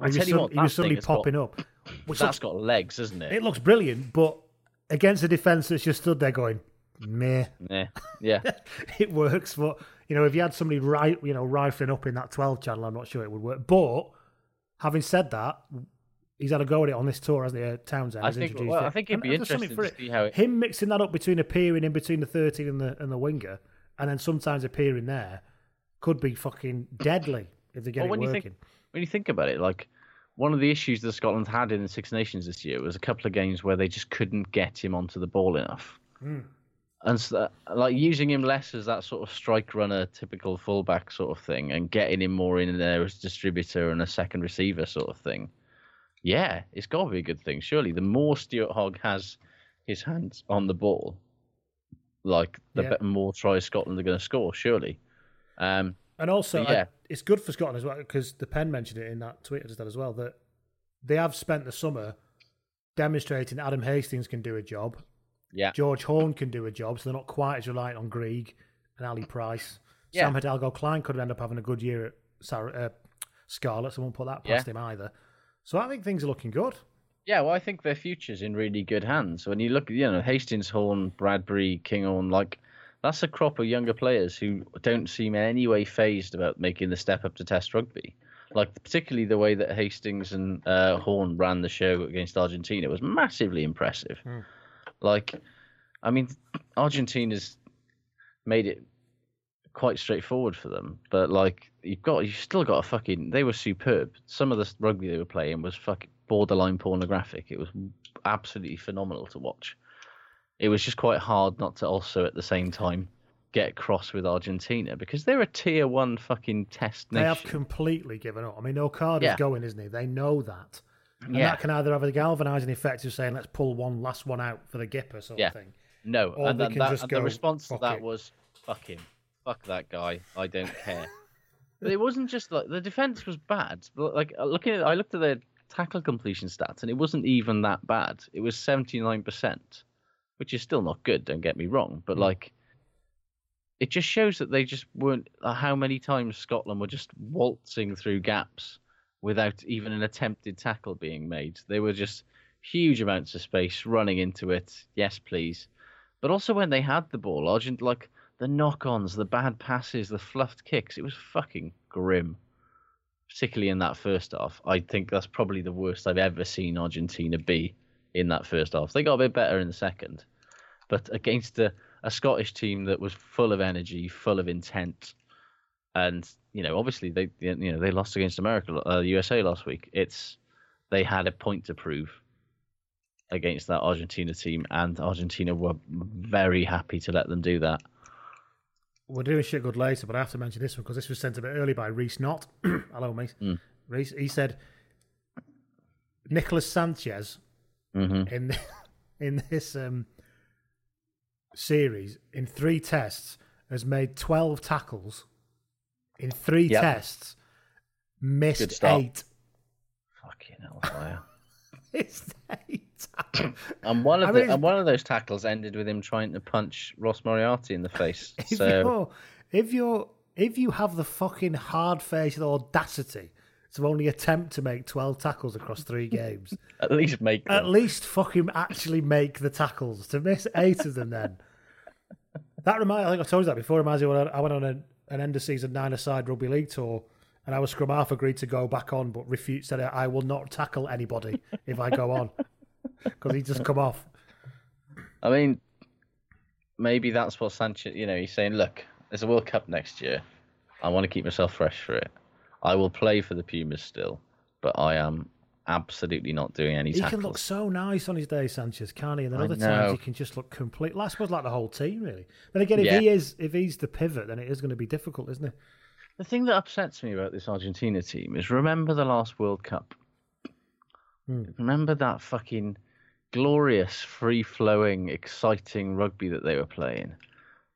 I tell you sud- what, he was suddenly has got- popping up. That's got legs, isn't it? it looks brilliant, but against a defence that's just stood there going, meh. Yeah, yeah. it works. But you know, if you had somebody right, you know, rifling up in that twelve channel, I'm not sure it would work. But having said that, he's had a go at it on this tour, hasn't he? Uh, Townsend. I has think- introduced well, it. I think it'd be something interesting for to it. see how it- Him mixing that up between appearing in between the thirteen and the and the winger, and then sometimes appearing there, could be fucking deadly if they get Well, it when working. you think when you think about it, like one of the issues that Scotland had in the Six Nations this year was a couple of games where they just couldn't get him onto the ball enough, and so, like using him less as that sort of strike runner, typical fullback sort of thing, and getting him more in there as distributor and a second receiver sort of thing. Yeah, it's got to be a good thing. Surely, the more Stuart Hogg has his hands on the ball, like the Yeah. better more tries Scotland are going to score. Surely. Um, And also, yeah. I- it's good for Scotland as well because the pen mentioned it in that tweet I just had as well that they have spent the summer demonstrating Adam Hastings can do a job, yeah. George Horne can do a job, so they're not quite as reliant on Greig and Ali Price. Yeah. Sam Hidalgo-Clyne could end up having a good year at Sar- uh, Scarlets. I won't put that past Yeah. him either. So I think things are looking good. Yeah, well, I think their future's in really good hands. When you look, at you know, Hastings, Horne, Bradbury, Kinghorn, like that's a crop of younger players who don't seem in any way phased about making the step up to Test rugby. Like particularly the way that Hastings and uh, Horne ran the show against Argentina was massively impressive. Like, I mean, Argentina's made it quite straightforward for them, but like you've got, you've still got a fucking. They were superb. Some of the rugby they were playing was fucking borderline pornographic. It was absolutely phenomenal to watch. It was just quite hard not to also at the same time get cross with Argentina because they're a tier one fucking test They nation. have completely given up. I mean, Hourcade's Yeah. going, isn't he? They know that. And Yeah. that can either have a galvanising effect of saying, let's pull one last one out for the Gipper sort Yeah. of thing. No, Or and, they then can that, just go, the response to that it." was "fuck him, fuck that guy, I don't care." but it wasn't just like the defense was bad. but, Like uh, looking at, I looked at their tackle completion stats, and it wasn't even that bad. It was seventy nine percent, which is still not good. Don't get me wrong, but like. It just shows that they just weren't. Uh, how many times Scotland were just waltzing through gaps without even an attempted tackle being made. They were just huge amounts of space running into it. Yes, please. But also when they had the ball, Argent like the knock-ons, the bad passes, the fluffed kicks, it was fucking grim. Particularly in that first half, I think that's probably the worst I've ever seen Argentina be in that first half. They got a bit better in the second, but against a, a Scottish team that was full of energy, full of intent, and you know, obviously they you know they lost against America, uh, USA last week. It's they had a point to prove against that Argentina team, and Argentina were very happy to let them do that. We're doing shit good later, but I have to mention this one because this was sent a bit early by Reese Knott. Hello, mate. Mm. Reese, he said Nicholas Sanchez hmm in in this um, series in three tests has made twelve tackles. In three Yep. tests, missed eight. Fucking hellfire. Missed eight. and one of I the mean, and one of those tackles ended with him trying to punch Ross Moriarty in the face. if so you're if you're if you have the fucking hard faced audacity to only attempt to make twelve tackles across three games, at least make them. at least fucking actually make the tackles. To miss eight of them, then that reminds. I think I told you that before. Reminds me when I went on a, an end of season nine aside rugby league tour. And our scrum half agreed to go back on, but refused. Said I will not tackle anybody if I go on, because he just come off. I mean, maybe that's what Sanchez. You know, he's saying, "Look, there's a World Cup next year. I want to keep myself fresh for it. I will play for the Pumas still, but I am absolutely not doing any He tackles." can look so nice on his day, Sanchez, can't he? And then other times he can just look complete. Well, I suppose like the whole team, really. Then again, if Yeah. he is, if he's the pivot, then it is going to be difficult, isn't it? The thing that upsets me about this Argentina team is remember the last World Cup. Hmm. Remember that fucking glorious, free flowing, exciting rugby that they were playing.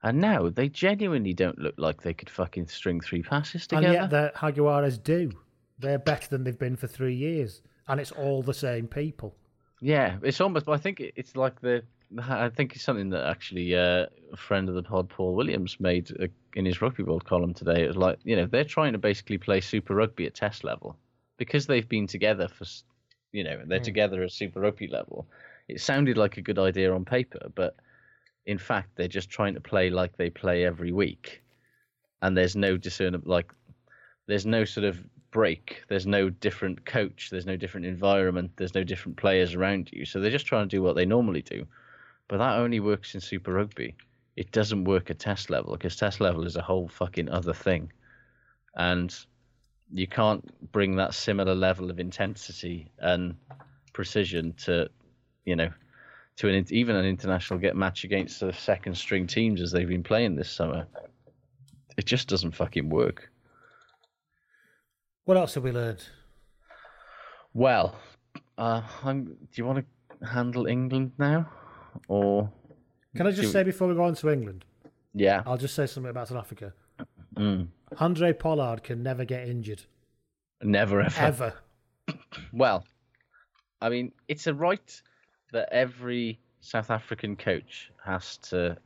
And now they genuinely don't look like they could fucking string three passes together. And yet the Jaguares do. They're better than they've been for three years. And it's all the same people. Yeah, it's almost. I think it's like the. I think it's something that actually uh, a friend of the pod, Paul Williams, made uh, in his rugby world column today. It was like you know they're trying to basically play Super Rugby at Test level because they've been together for, you know, they're together at Super Rugby level. It sounded like a good idea on paper, but in fact they're just trying to play like they play every week, and there's no discernible like there's no sort of break. There's no different coach. There's no different environment. There's no different players around you. So they're just trying to do what they normally do. But that only works in Super Rugby. It doesn't work at test level because test level is a whole fucking other thing. And you can't bring that similar level of intensity and precision to, you know, to an even an international get match against the second string teams as they've been playing this summer. It just doesn't fucking work. What else have we learned? Well, uh, I'm, do you want to handle England now, or Can I just Do- say before we go on to England, yeah? I'll just say something about South Africa. Mm. Andre Pollard can never get injured. Never ever. Ever. Well, I mean, it's a right that every South African coach has to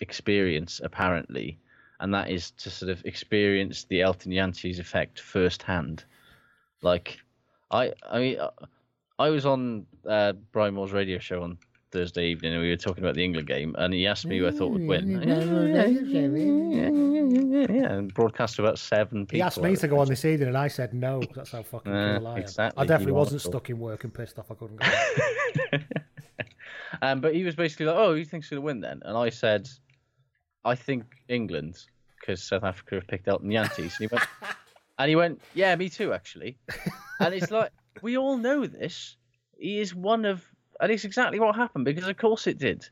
experience, apparently, and that is to sort of experience the Elton Jantjies effect firsthand. Like, I, I mean, uh, I was on uh, Brian Moore's radio show on Thursday evening, and we were talking about the England game, and he asked me who I thought would win. Yeah, yeah, and broadcast to about seven people. He asked me to go on this evening, and I said no. That's how fucking Uh, cool I am. exactly, I definitely wasn't stuck in work and pissed off I couldn't go. Um, but he was basically like, "Oh, who thinks going to win then?" And I said, "I think England because South Africa have picked Elton Jantjies." And he went, and he went, "Yeah, me too, actually." And it's like we all know this. He is one of, and it's exactly what happened because of course it did.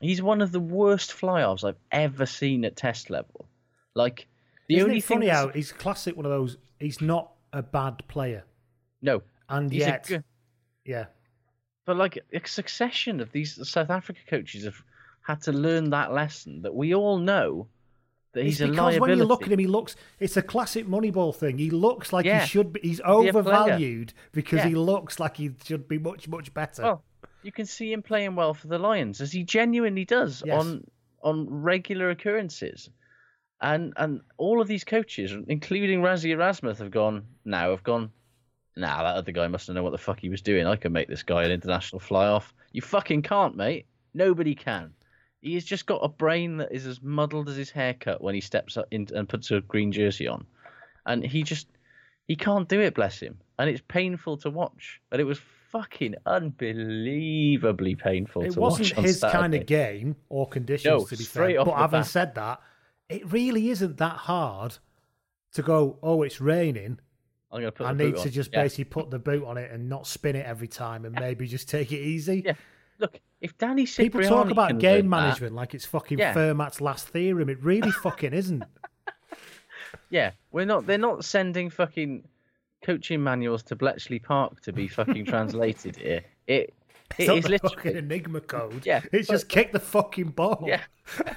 He's one of the worst fly-offs I've ever seen at Test level. Like the Isn't only it thing funny that's- how he's classic one of those? He's not a bad player, no, and he's yet, good- yeah, But like a succession of these South Africa coaches have had to learn that lesson that we all know that he's it's a because liability. when you look at him, he looks. It's a classic Moneyball thing. He looks like Yeah. he should be. He's overvalued because Yeah. he looks like he should be much, much better. Well, you can see him playing well for the Lions as he genuinely does Yes. on on regular occurrences. And and all of these coaches, including Rassie Erasmus, have gone now. Have gone. Nah, that other guy must have known what the fuck he was doing. I can make this guy an international fly off. You fucking can't, mate. Nobody can. He has just got a brain that is as muddled as his haircut when he steps up in, and puts a green jersey on, and he just he can't do it. Bless him, and it's painful to watch. And it was fucking unbelievably painful it to wasn't watch. on his kind of game or conditions. No, to be straight fair, off but having bat. said that, it really isn't that hard to go. Oh, it's raining. I'm gonna put. I need to on. just Yeah. basically put the boot on it and not spin it every time, and maybe just take it easy. Yeah. Look, if Danny Cipriani People talk about game learn that- management like it's fucking Yeah. Fermat's last theorem. It really fucking isn't. Yeah, we're not. They're not sending fucking coaching manuals to Bletchley Park to be fucking translated here. It It's it not the fucking Enigma code. Yeah, it's just kick the fucking ball. yeah.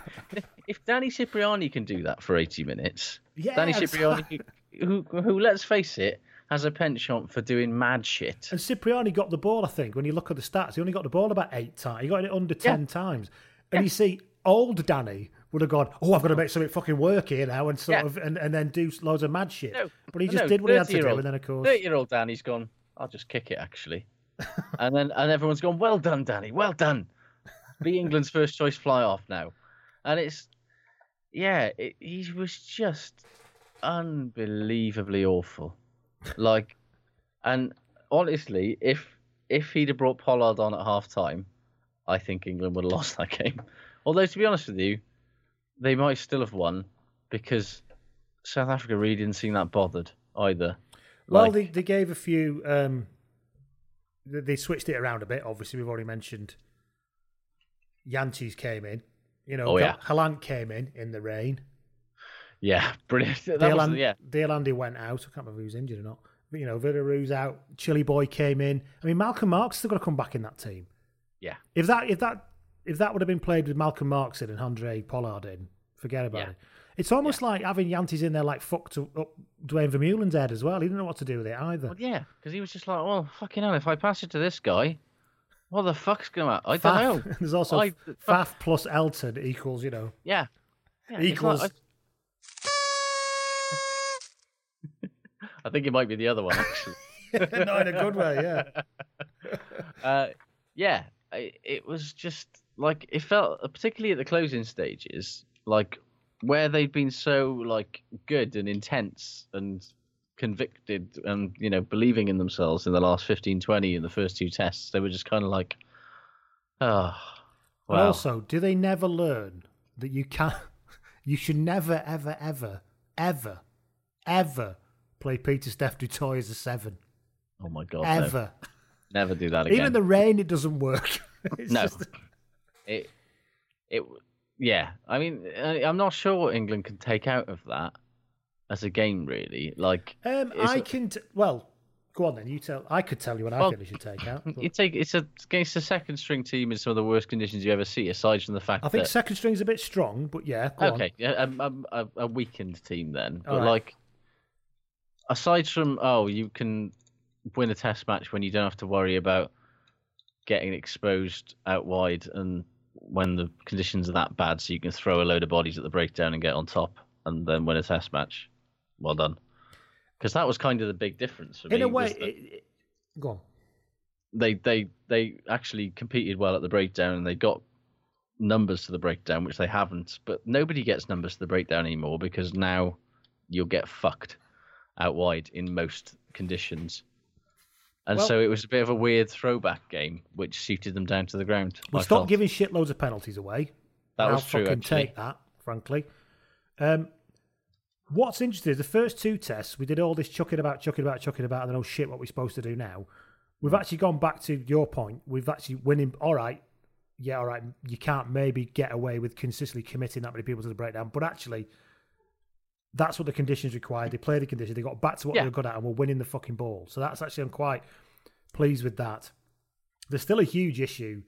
if Danny Cipriani can do that for eighty minutes, Yeah, Danny Cipriani, who, who let's face it, has a penchant for doing mad shit. And Cipriani got the ball, I think, when you look at the stats, he only got the ball about eight times. He got it under 10 times. And you see, old Danny would have gone, oh, I've got to make something fucking work here now and sort Yeah. of, and, and then do loads of mad shit. No, but he no, just did what he had to do. 30-year-old And then, of course, thirty-year-old Danny's gone. I'll just kick it actually, and then and everyone's gone. Well done, Danny. Well done. Be England's first choice fly off now, and it's yeah, it, he was just unbelievably awful. Like, and honestly, if if he'd have brought Pollard on at half time, I think England would have lost that game. Although to be honest with you, they might still have won because South Africa really didn't seem that bothered either. well, Like- they, they gave a few, um, they, switched it around a bit. Obviously, we've already mentioned Jantjies came in. You know, Oh, yeah. Gelant came in in the rain. Yeah, brilliant. That Dale, was, yeah, Dale Andy went out. I can't remember who's injured or not. But, you know, Vidaru's out. Chili Boy came in. I mean, Malcolm Marx still got to come back in that team. yeah, If that if that if that would have been played with Malcolm Marx in and Andre Pollard in, Forget about Yeah. it. It's almost like having Jantjies in there like fucked up Duane Vermeulen's head as well. He didn't know what to do with it either. Well, yeah, because he was just like, well, fucking hell, if I pass it to this guy, what the fuck's going to I don't know. There's also I- Faf plus Elton equals, you know, Yeah. yeah equals. like- I, I think it might be the other one, actually. no, in a good way, yeah. uh, yeah, I, it was just like it felt, particularly at the closing stages, like where they'd been so like good and intense and convicted and you know believing in themselves in the last 15 20 in the first two tests they were just kind of like oh wow also, do they never learn that you can't, you should never, ever, ever, ever, ever play Pieter-Steph du Toit as a seven? oh my god no. Ever. never do that again Even in the rain, it doesn't work. No just- it it yeah i mean i'm not sure what england can take out of that as a game really like um, I can. T- well, go on then. You tell. I could tell you what I think they should take out. but You take it's a against a second string team in some of the worst conditions you ever see. Aside from the fact I think that second string's a bit strong, but yeah. Go okay, yeah, a, a, a- weakened team then, but right. like aside from oh, you can win a test match when you don't have to worry about getting exposed out wide and when the conditions are that bad, so you can throw a load of bodies at the breakdown and get on top and then win a test match. Well done. Because that was kind of the big difference for On. In me. a way, it, it, go on. they they they actually competed well at the breakdown and they got numbers to the breakdown which they haven't but nobody gets numbers to the breakdown anymore because now you'll get fucked out wide in most conditions and Well- so it was a bit of a weird throwback game which suited them down to the ground We I stop felt. giving shitloads of penalties away. That was I'll true, fucking actually. take that, frankly. Um, what's interesting is the first two tests, we did all this chucking about, chucking about, chucking about, and then, oh shit, what we're supposed to do now. We've Hmm. actually gone back to your point. We've actually winning. All right, yeah, all right. You can't maybe get away with consistently committing that many people to the breakdown, but actually, that's what the conditions required. They played the conditions. They got back to what Yeah. they were good at, and we're winning the fucking ball. So that's actually I'm quite pleased with that. There's still a huge issue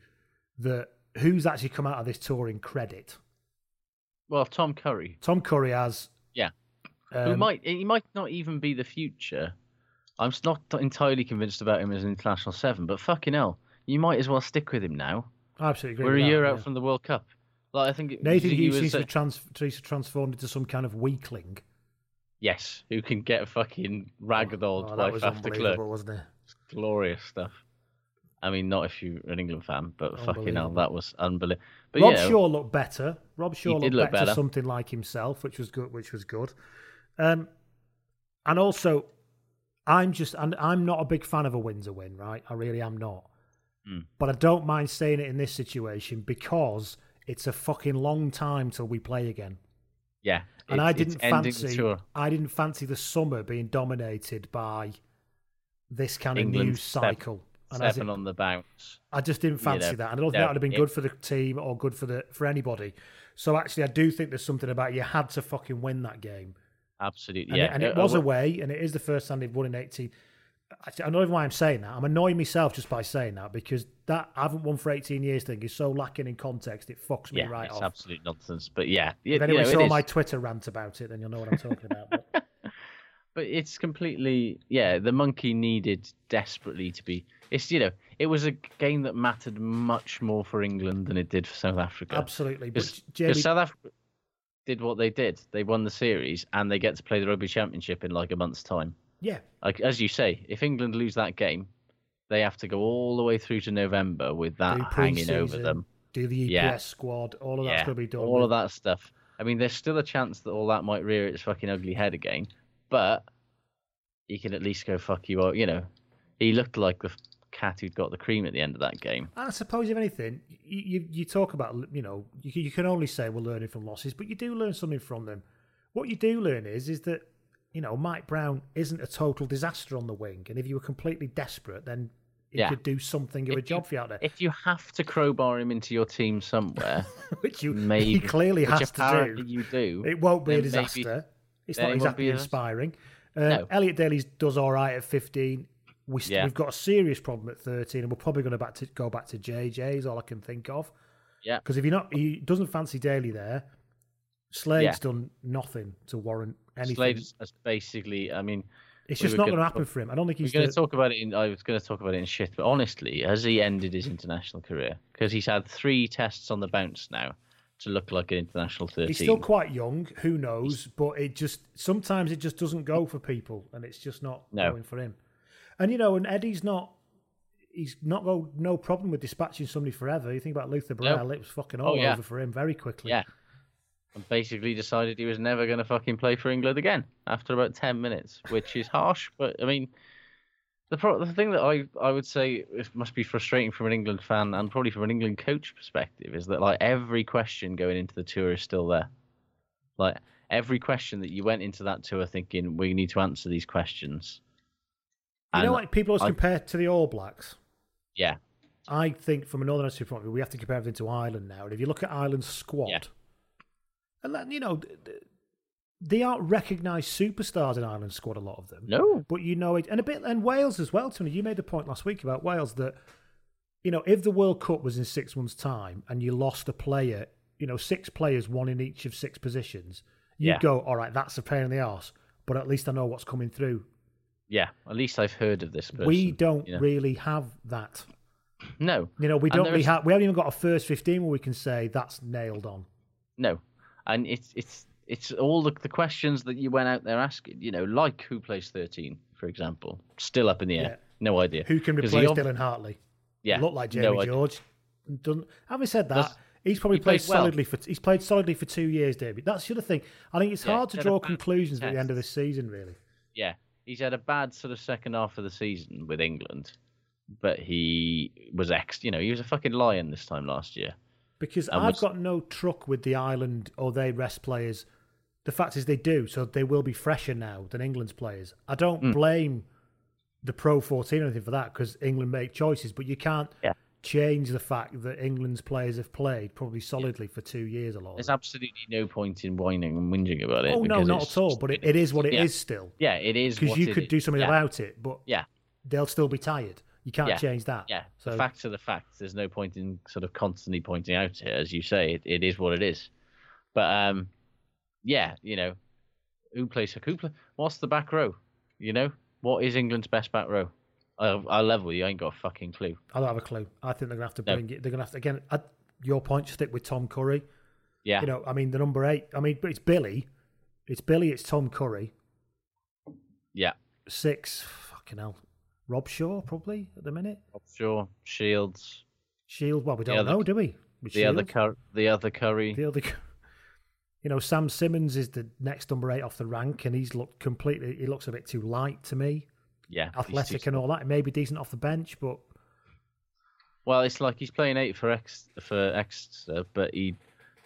that who's actually come out of this tour in credit. well tom curry Tom Curry has. yeah who Um, might he might not even be the future i'm not entirely convinced about him as an international seven but fucking hell you might as well stick with him now I absolutely agree. We're a that, year yeah. out from the World Cup. Like I think it- Nathan Hughes was, seems to trans- seems to have transformed into some kind of weakling. yes, who can get a fucking ragdolled Oh, by that was Faf de wasn't it? Glorious stuff. I mean, not if you're an England fan, but fucking hell, that was unbelievable. But Rob yeah, Shaw looked better. Robshaw looked look better, better. something like himself, which was good. Which was good. Um, and also, I'm just, and I'm not a big fan of a win's a win, right? I really am not. Hmm. But I don't mind saying it in this situation because it's a fucking long time till we play again. yeah, And I didn't fancy. I didn't fancy the summer being dominated by this kind of England news step- cycle. And as Seven it- on the bounce. I just didn't you fancy know, that, and I don't think that would have been it- good for the team or good for the for anybody. So actually, I do think there's something about you had to fucking win that game, Absolutely, and, yeah. it, and it was uh, away, and it is the first time they've won in 18. Actually, I don't even why I'm saying that. I'm annoying myself just by saying that because that I haven't won for 18 years thing is so lacking in context. It fucks me Yeah, right it's off. absolute nonsense. But yeah, If it, anyone you know, saw my Twitter rant about it, then you'll know what I'm talking about. But but it's completely yeah the monkey needed desperately to be it's you know it was a game that mattered much more for england than it did for south africa absolutely, but because Jamie, south africa did what they did they won the series and they get to play the rugby championship in like a month's time yeah, like as you say if england lose that game they have to go all the way through to november with that hanging over them do the EPS Yeah. squad, all of that's going to be done. all of that stuff. I mean, there's still a chance that all that might rear its fucking ugly head again, but he can at least go fuck you out. You know, he looked like the cat who'd got the cream at the end of that game. I suppose, if anything, you, you, you talk about, you know, you, you can only say we're learning from losses, but you do learn something from them. What you do learn is, is that, you know, Mike Brown isn't a total disaster on the wing. And if you were completely desperate, then he Yeah. could do something of a job you- for you out there, If you have to crowbar him into your team somewhere, which you, maybe he clearly has to do. you do. It won't be a then maybe- disaster. it's not exactly inspiring. Uh, No. Elliot Daly does all right at 15. We st- Yeah. We've got a serious problem at 13, and we're probably going to back to go back to JJ. Is all I can think of. Yeah, Because if you're not, he doesn't fancy Daly there. Slade's Yeah. done nothing to warrant anything. Slade's is basically. I mean, it's we just not gonna happen talk- for him. I don't think We're he's. going to talk about it. In, I was going to talk about it in shit, but honestly, has he ended his international career? Because he's had three tests on the bounce now to look like an international thirteen. He's still quite young. Who knows? But it just sometimes it just doesn't go for people, and it's just not No. going for him. And you know, and Eddie's not. He's not got no problem with dispatching somebody forever. You think about Luther Burrell; it was fucking oh, all Oh, yeah. over for him very quickly. Yeah. And basically decided he was never going to fucking play for England again after about 10 minutes, which is harsh. But, I mean, the, pro- the thing that I, I would say it must be frustrating from an England fan and probably from an England coach perspective is that, like, every question going into the tour is still there. Like, every question that you went into that tour thinking, we need to answer these questions. You know, like people always I- compare to the All Blacks. Yeah. I think from a Northern Hemisphere point of view, we have to compare everything to Ireland now. And if you look at Ireland's squad, Yeah. And that, you know, th- th- they aren't recognised superstars in Ireland's squad. A lot of them, No. But you know it, and a bit, and Wales as well. Tony, you made the point last week about Wales that you know if the World Cup was in six months' time and you lost a player, you know, six players, one in each of six positions, you'd Yeah. go, all right, that's a pain in the arse. But at least I know what's coming through. Yeah. At least I've heard of this person. we don't you know? really have that. No. You know, we don't there really is- have. We haven't even got a first fifteen where we can say that's nailed on. No, and it's it's it's all the, the questions that you went out there asking. You know, like who plays thirteen, for example, still up in the air. Yeah. No idea. Who can replace ob- Dylan Hartley? Yeah, look like Jamie idea. George. Doesn't, having said that, Does- he's probably he played played well. solidly for. He's played solidly for two years, David. That's the other thing. I think it's Yeah, hard to he's had a draw conclusions at the end of this season. Really, Yeah, he's had a bad sort of second half of the season with England, but he was ex. You know, he was a fucking lion this time last year. Because And I've was- got no truck with the Ireland or they rest players. The fact is, they do, so they will be fresher now than England's players. I don't Hmm. blame the Pro 14 or anything for that because England make choices, but you can't Yeah. change the fact that England's players have played probably solidly for two years a lot. There's absolutely no point in whining and whinging about it. Oh no, not at all. But it, it is what it is yeah. still. Yeah, it is Because you could is. do something Yeah. about it, but Yeah, they'll still be tired. You can't Yeah. change that. Yeah, So the facts are the facts. There's no point in sort of constantly pointing out it, as you say. It, it is what it is. But um, yeah, you know, who plays who play, What's the back row? You know, what is England's best back row? I, I level you. I ain't got a fucking clue. I don't have a clue. I think they're gonna have to No. bring it. They're gonna have to again. At your point, stick with Tom Curry. Yeah, You know, I mean, the number eight. I mean, but it's Billy. It's Billy. It's Tom Curry. yeah. Six. Fucking hell. Robshaw probably at the minute. Sure, Shields. Shield. Well, we don't other- know, do we? With The other cur- the other Curry. The other. You know, Sam Simmonds is the next number eight off the rank, and he's looked completely. He looks a bit too light to me. yeah, Athletic and all that. Maybe decent off the bench, but Well, it's like he's playing eight for Ex for Exeter, uh, but he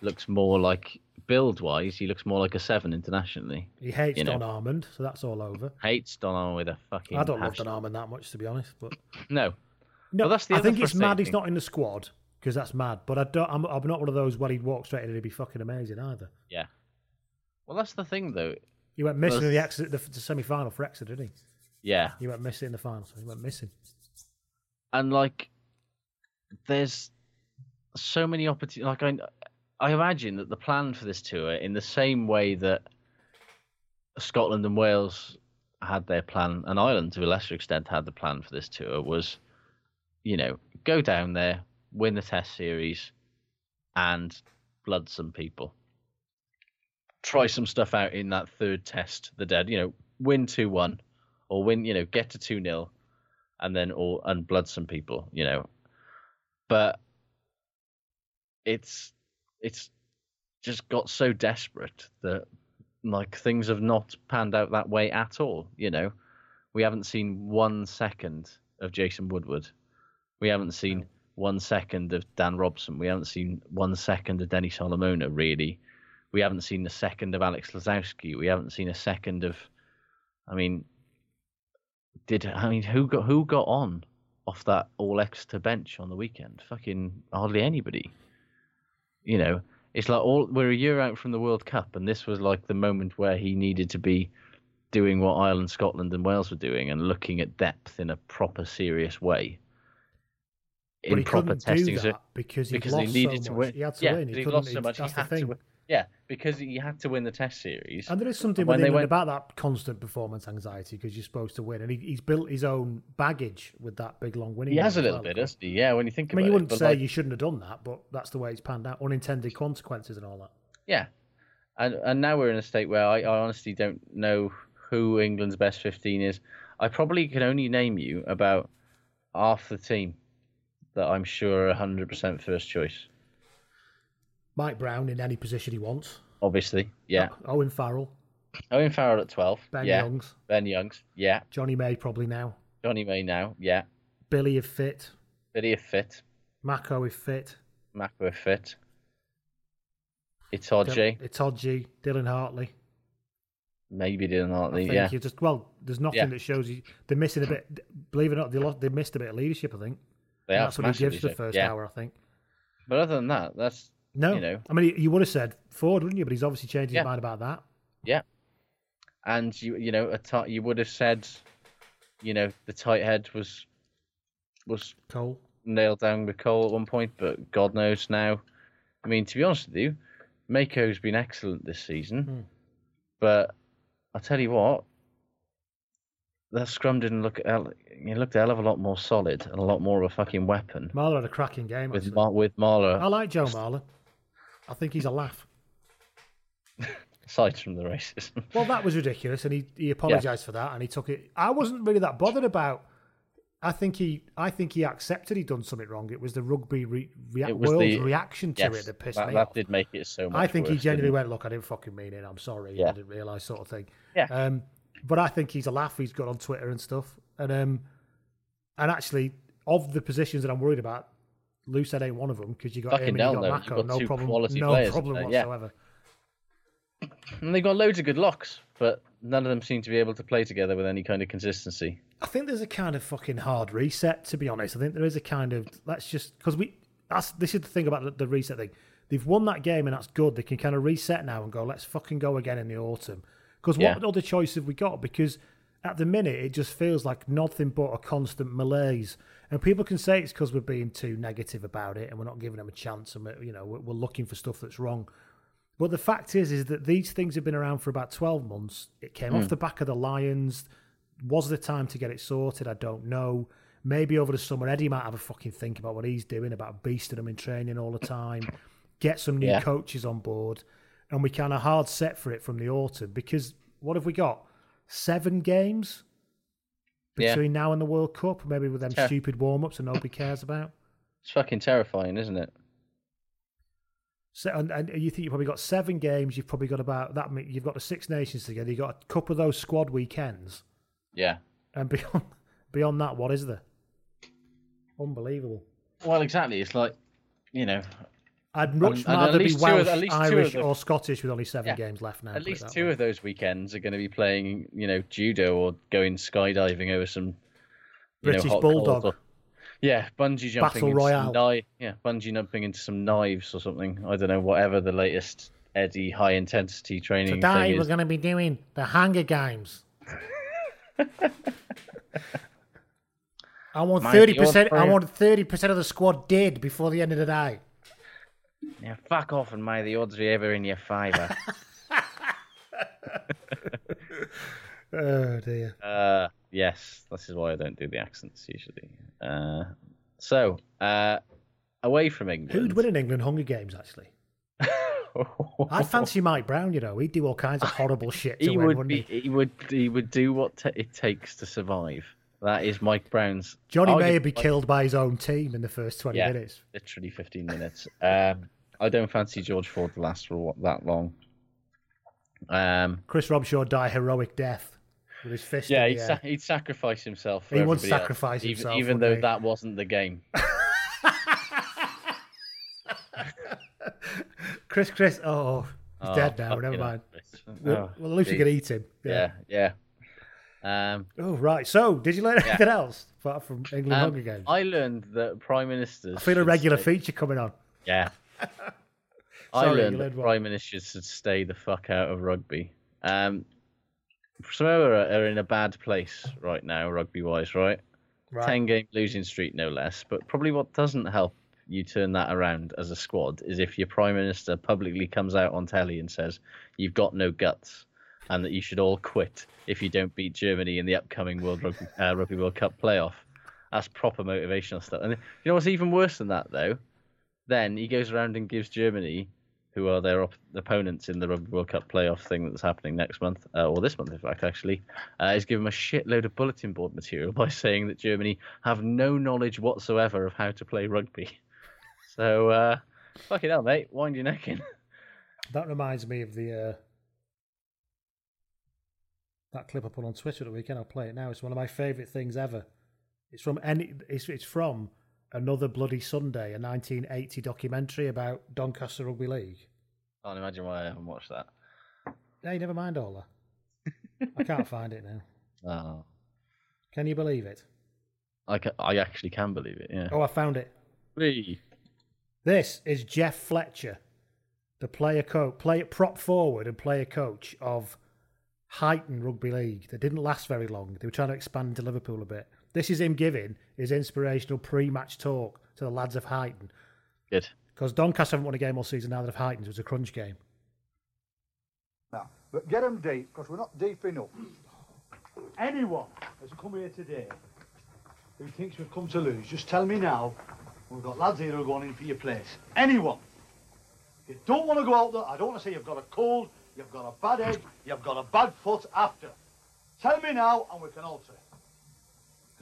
looks more like build wise. He looks more like a seven internationally. he hates You know. Don Armand, so that's all over. Hates Don Armand with a fucking. I don't love. Don Armand that much, to be honest. But No, no, that's the I think it's mad he's not in the squad because that's mad. But I don't. I'm, I'm not one of those. Well, he'd walk straight in and he'd be fucking amazing either. yeah. Well, that's the thing, though. He went missing Well, in the, the, the semi final for Exeter, didn't he? Yeah, He went missing in the final, so he went missing. and like, there's so many opportunities. Like, I, I imagine that the plan for this tour, in the same way that Scotland and Wales had their plan, and Ireland to a lesser extent had the plan for this tour, was, you know, go down there, win the Test series, and blood some people. Try some stuff out in that third test, the dead, you know, win 2 1, or win, you know, get to 2 0, and then all, and blood some people, you know. But it's, it's just got so desperate that like things have not panned out that way at all. You know, we haven't seen one second of Jason Woodward. We haven't seen one second of Dan Robson. We haven't seen one second of Denny Solomona. Really, we haven't seen a second of Alex Lozowski. We haven't seen a second of. I mean, did I mean who got who got on off that all extra bench on the weekend? Fucking hardly anybody. You know, it's like all we're a year out from the World Cup, and this was like the moment where he needed to be doing what Ireland, Scotland, and Wales were doing, and looking at depth in a proper, serious way. But In he proper couldn't testing, do so- that because he because lost he needed so to much. win. He had to yeah, win. He he lost so much. He that's had to win. Yeah, because you had to win the Test series. And there is something When they went- about that constant performance anxiety because you're supposed to win, and he, he's built his own baggage with that big long winning. He has a little well, bit, doesn't he? Yeah, when you think I mean, about you it. wouldn't say like- you shouldn't have done that, but that's the way it's panned out. Unintended consequences and all that. Yeah, and and now we're in a state where I, I honestly don't know who England's best fifteen is. I probably can only name you about half the team that I'm sure are hundred percent first choice. Mike Brown in any position he wants. Obviously, yeah. Owen Farrell, Owen Farrell at twelve. Ben yeah. Youngs, Ben Youngs. Yeah. Johnny May probably now. Johnny May now. Yeah. Billy if fit. Billy if fit. Mako if fit. Mako if fit. Itoje. Itoji, Dylan Hartley. Maybe Dylan I Hartley. think Yeah. you just well, there's nothing Yeah. that shows you they're missing a bit. Believe it or not, they lost, they missed a bit of leadership. I think They And have that's what he gives the first yeah. hour. I think. But other than that, that's No, you know I mean, you would have said Ford, wouldn't you? But he's obviously changed his Yeah. mind about that. Yeah. And you you know a you would have said, you know, the tight head was was Cole. nailed down with Cole at one point, but God knows now. I mean, to be honest with you, Mako's been excellent this season, Hmm. but I'll tell you what, that scrum didn't look. It looked a hell of a lot more solid and a lot more of a fucking weapon Marler had a cracking game. with actually. Mar- with Marler. I like Joe Marler. I think he's a laugh. aside from the racism. Well, that was ridiculous, and he, he apologised for that, and he took it. I wasn't really that bothered about. I think he, I think he accepted he'd done something wrong. It was the rugby re, rea- was world's the- reaction to yes, it that pissed that, me that off. did make it so much. I think he genuinely went, "Look, I didn't fucking mean it. I'm sorry. Yeah. I didn't realise," sort of thing. Yeah. Um, but I think he's a laugh. He's got on Twitter and stuff, and um, and actually, of the positions that I'm worried about, Loosehead ain't one of them because you got Fucking him and you got Mako. you've got no two problem. quality no players, problem uh, yeah. whatsoever. And they've got loads of good locks, but none of them seem to be able to play together with any kind of consistency. I think there's a kind of fucking hard reset. To be honest, I think there is a kind of let's just because we that's this is the thing about the, the reset thing. They've won that game and that's good. They can kind of reset now and go, let's fucking go again in the autumn. Because what Yeah. other choice have we got? Because at the minute it just feels like nothing but a constant malaise. And people can say it's because we're being too negative about it and we're not giving them a chance and we're, you know we're, we're looking for stuff that's wrong. But the fact is, is that these things have been around for about twelve months. It came off hmm. the back of the Lions. Was the time to get it sorted? I don't know. Maybe over the summer, Eddie might have a fucking think about what he's doing, about beasting them in training all the time, get some new Yeah. coaches on board, and we kind of hard set for it from the autumn. Because what have we got? Seven games Yeah. between now and the World Cup, maybe with them Yeah. stupid warm ups that nobody cares about. It's fucking terrifying, isn't it? So, and, and you think you've probably got seven games. You've probably got about that. You've got the Six Nations together. You've got a couple of those squad weekends, Yeah. and beyond beyond that, what is there? Unbelievable. Well, exactly. It's like, you know, I'd much and at rather be least two Welsh, of Irish, or Scottish with only seven Yeah. games left now. at least two way. of those weekends are going to be playing, you know, judo or going skydiving over some British know, bulldog. or- yeah, bungee jumping. Battle into Royale. Kni- yeah, bungee jumping into some knives or something. I don't know, whatever the latest Eddie high intensity training Today we're going to be doing the Hunger Games. I want thirty percent. I want thirty percent of the squad dead before the end of the day. Yeah, fuck off and may the odds be ever in your favour. Oh dear. Uh, yes, this is why I don't do the accents usually. Uh, so, uh, away from England. Who'd win in England Hunger Games? Actually, I'd fancy Mike Brown. You know, he'd do all kinds of horrible shit to he win, would wouldn't be. he? He would. He would do what ta it takes to survive. That is Mike Brown's. Johnny may arguably- be killed by his own team in the first twenty Yeah, minutes. literally fifteen minutes. Um, I don't fancy George Ford to last for that long. Um, Chris Robshaw die heroic death with his fist. yeah, he'd, sa- he'd sacrifice himself. For He would everybody else, sacrifice even- himself, even, though he? that wasn't the game. Chris, Chris. Oh, he's Oh, dead now. Never mind. Well, Oh, well, at least you geez. can eat him. Yeah, yeah. Um, Oh, right. So, did you learn anything else apart from England um, Hunger Games? I, I learned that prime ministers. feel a regular feature coming on. Yeah. I Sorry, learned that prime ministers should stay the fuck out of rugby. Um, Samoa are, are in a bad place right now, rugby wise, right? Right. Ten game losing streak, no less. But probably what doesn't help you turn that around as a squad is if your prime minister publicly comes out on telly and says you've got no guts and that you should all quit if you don't beat Germany in the upcoming World Rugby, uh, Rugby World Cup playoff. That's proper motivational stuff. And you know what's even worse than that though? Then he goes around and gives Germany, who are their op- opponents in the Rugby World Cup playoff thing that's happening next month, uh, or this month in fact actually, uh, is giving them a shitload of bulletin board material by saying that Germany have no knowledge whatsoever of how to play rugby. So, uh, fucking hell, mate, wind your neck in. That reminds me of the uh, that clip I put on Twitter the weekend. I'll play it now. It's one of my favourite things ever. It's from any. It's it's from another bloody Sunday, a 1980 documentary about Doncaster Rugby League. I Can't imagine why I haven't watched that. Hey, never mind all that. I can't find it now. Oh, Can you believe it? I, ca- I actually can believe it. Yeah. Oh, I found it. Whee. This is Jeff Fletcher, the player coach, player prop forward and player coach of Huyton Rugby League. They didn't last very long. They were trying to expand to Liverpool a bit. This is him giving his inspirational pre-match talk to the lads of Huyton Good. because Doncaster haven't won a game all season now that of Huyton. It was a crunch game. now. But get them deep, because we're not deep enough. Anyone that's come here today who thinks we've come to lose, just tell me now. We've got lads here who are going in for your place. Anyone. You don't want to go out there. I don't want to say you've got a cold, you've got a bad head, you've got a bad foot after. Tell me now, and we can alter it.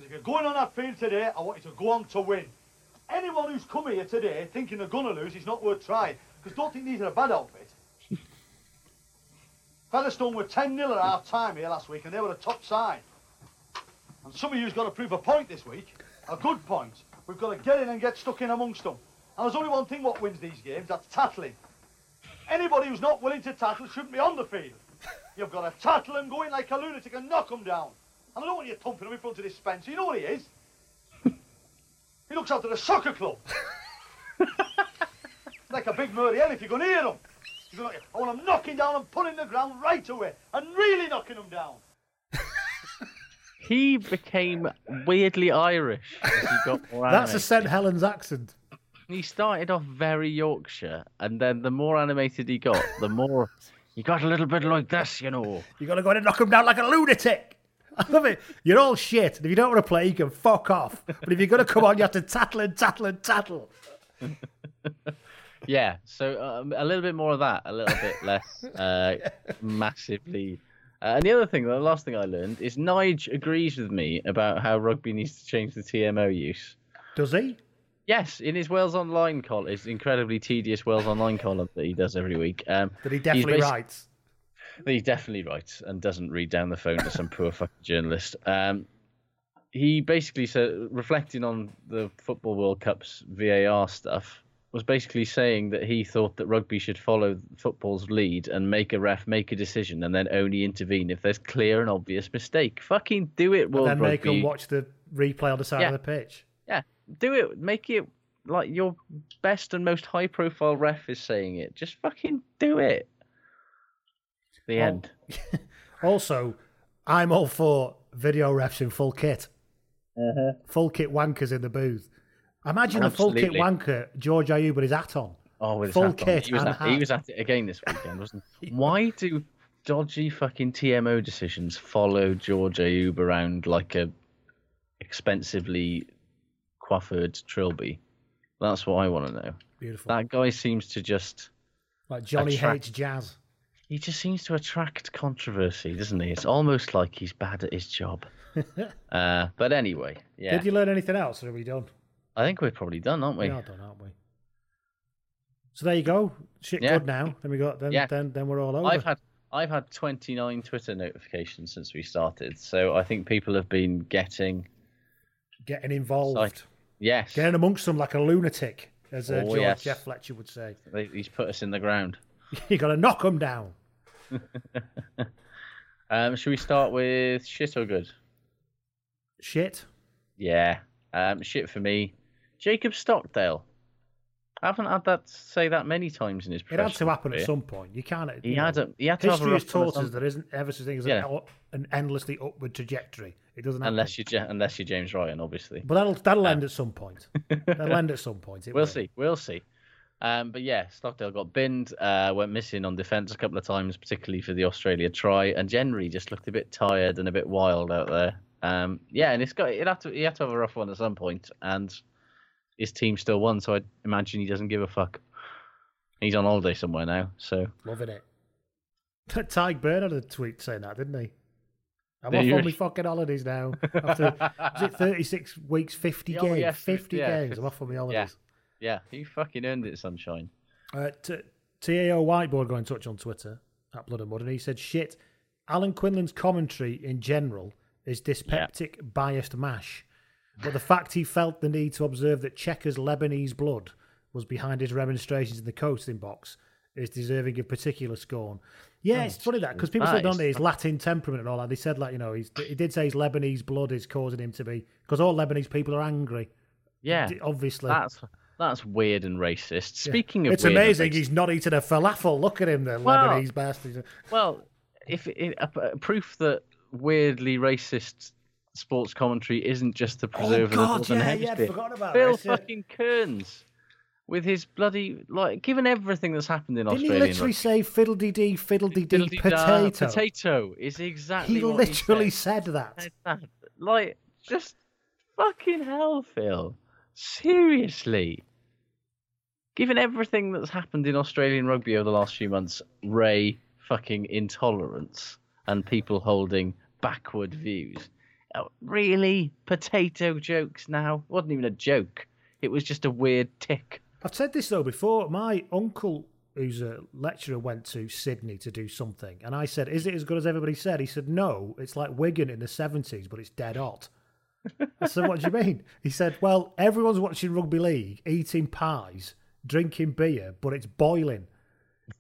Because if you're going on that field today, I want you to go on to win. Anyone who's come here today thinking they're going to lose is not worth trying. Because don't think these are a bad outfit. Featherstone were 10 0 at half time here last week, and they were the top side. And some of you's got to prove a point this week, a good point. We've got to get in and get stuck in amongst them. And there's only one thing what wins these games, that's tackling. Anybody who's not willing to tackle shouldn't be on the field. You've got to tackle and go in like a lunatic and knock them down. And I don't want you thumping him in front of this Spencer. You know what he is? he looks after the soccer club. like a big murder hen if you're going to hear him. You're gonna, I want him knocking down and pulling the ground right away. And really knocking him down. He became weirdly Irish as he got more That's a animated. St Helens accent. He started off very Yorkshire, and then the more animated he got, the more he got a little bit like this, you know. you got to go in and knock him down like a lunatic. I love it. You're all shit. And if you don't want to play, you can fuck off. But if you're going to come on, you have to tattle and tattle and tattle. Yeah, so um, a little bit more of that, a little bit less uh, massively. Uh, and the other thing, the last thing I learned is Nige agrees with me about how rugby needs to change the TMO use. Does he? Yes, in his Wales Online column, his incredibly tedious Wales Online column that he does every week. Um, That he definitely basi- writes. He definitely writes and doesn't read down the phone to some poor fucking journalist. Um, he basically said, reflecting on the Football World Cup's VAR stuff, was basically saying that he thought that rugby should follow football's lead and make a ref make a decision and then only intervene if there's clear and obvious mistake. Fucking do it, And World then make Rugby. him watch the replay on the side Yeah. of the pitch. Yeah, do it. Make it like your best and most high-profile ref is saying it. Just fucking do it. The Well, end. Also, I'm all for video refs in full kit. Uh-huh. Full kit wankers in the booth. Imagine a full kit wanker, George Ayoub with his hat on. Oh, with his Full kit He was, at, he was at it again this weekend, wasn't he? Why do dodgy fucking TMO decisions follow George Ayoub around like a expensively coiffured trilby? That's what I want to know. Beautiful. That guy seems to just like Johnny attract- hates jazz. He just seems to attract controversy, doesn't he? It's almost like he's bad at his job. uh, but anyway, yeah, Did you learn anything else, or are we done? I think we're probably done, aren't we? We are done, aren't we? So there you go. Shit Yeah. good now. Then we got then Yeah. then then we're all over. I've had I've had 29 Twitter notifications since we started, so I think people have been getting Getting involved. Yes, Getting amongst them like a lunatic, as uh, Oh, George yes. Jeff Fletcher would say. he's put us in the ground. you got to knock them down. Um, should we start with shit or good? Shit. Yeah, um, shit for me. Jacob Stockdale. I haven't had that say that many times in his. It had to happen at some point. You can't. He you know, had a- he had to history has taught us there isn't ever such thing as Yeah. an, an endlessly upward trajectory. It doesn't happen. Unless you unless you're James Ryan, obviously. But that'll that'll end at some point. that'll end at some point. We'll will. see. We'll see. Um, but yeah, Stockdale got binned, uh, went missing on defence a couple of times, particularly for the Australia try, and generally just looked a bit tired and a bit wild out there. Um, yeah, and it's got it had to he had to have a rough one at some point, and his team still won, so I imagine he doesn't give a fuck. He's on holiday somewhere now, so Loving it. Tadhg Beirne had a tweet saying that, didn't he? I'm off on my fucking holidays now. After is it 36 weeks, 50 Oh, games? yeah, 50 yeah, games. I'm off on my holidays. yeah, he fucking earned it, sunshine. Uh, t- TAO Whiteboard got in touch on Twitter at Blood and Mud, and he said, "Shit, Alan Quinlan's commentary in general is dyspeptic, biased mash, but the fact he felt the need to observe that Cheika's Lebanese blood was behind his remonstrations in the coasting box is deserving of particular scorn." Yeah, it's funny that because people that said, don't they, his Latin temperament and all that. They said, like, you know, he's, he did say his Lebanese blood is causing him to be because all Lebanese people are angry. Yeah, obviously. that's that's weird and racist. Yeah. Speaking of, it's amazing he's not eating a falafel. Look at him, the Well, Lebanese bastard. Well, if it, a, a uh, uh, proof that weirdly racist sports commentary isn't just to preserve the Oh, God, Northern yeah, yeah, Hemisphere. Phil this, yeah. fucking Kearns with his bloody like, given everything that's happened in Australia, Didn't he Australia. literally say fiddle-dee dee, fiddle-dee dee, potato? Potato is exactly. He what literally he said that. said. that. Like, just fucking hell, Phil. Seriously. Given everything that's happened in Australian rugby over the last few months, Ray fucking intolerance and people holding backward views. Oh, really? Potato jokes now? It wasn't even a joke. It was just a weird tick. I've said this though before. My uncle, who's a lecturer, went to Sydney to do something, and I said, "Is it as good as everybody said?" He said, "No, it's like Wigan in the '70s, but it's dead hot." I said, "What do you mean?" He said, "Well, everyone's watching rugby league, eating pies, drinking beer, but it's boiling."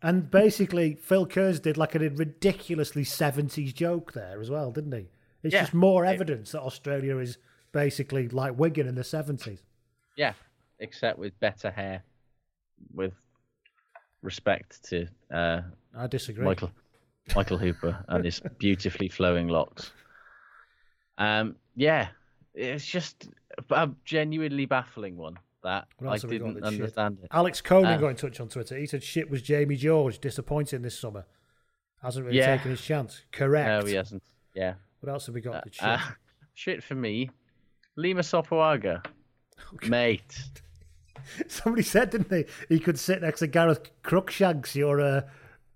And basically, Phil Kearns did like a ridiculously 70s joke there as well, didn't he? It's Yeah. just more evidence that Australia is basically like Wigan in the 70s. Yeah, except with better hair. With respect to uh, I disagree. Michael Michael Hooper and his beautifully flowing locks. Um, yeah, it's just a genuinely baffling one that I didn't that's shit? understand it. Alex Conan Uh, got in touch on Twitter. He said shit was Jamie George disappointing this summer. Hasn't really Yeah. taken his chance. Correct. No, he hasn't. Yeah. What else have we got? shit? Uh, shit for me. Lima Sopoaga. Mate. Somebody said, didn't they? He could sit next to Gareth Cruikshanks, your uh,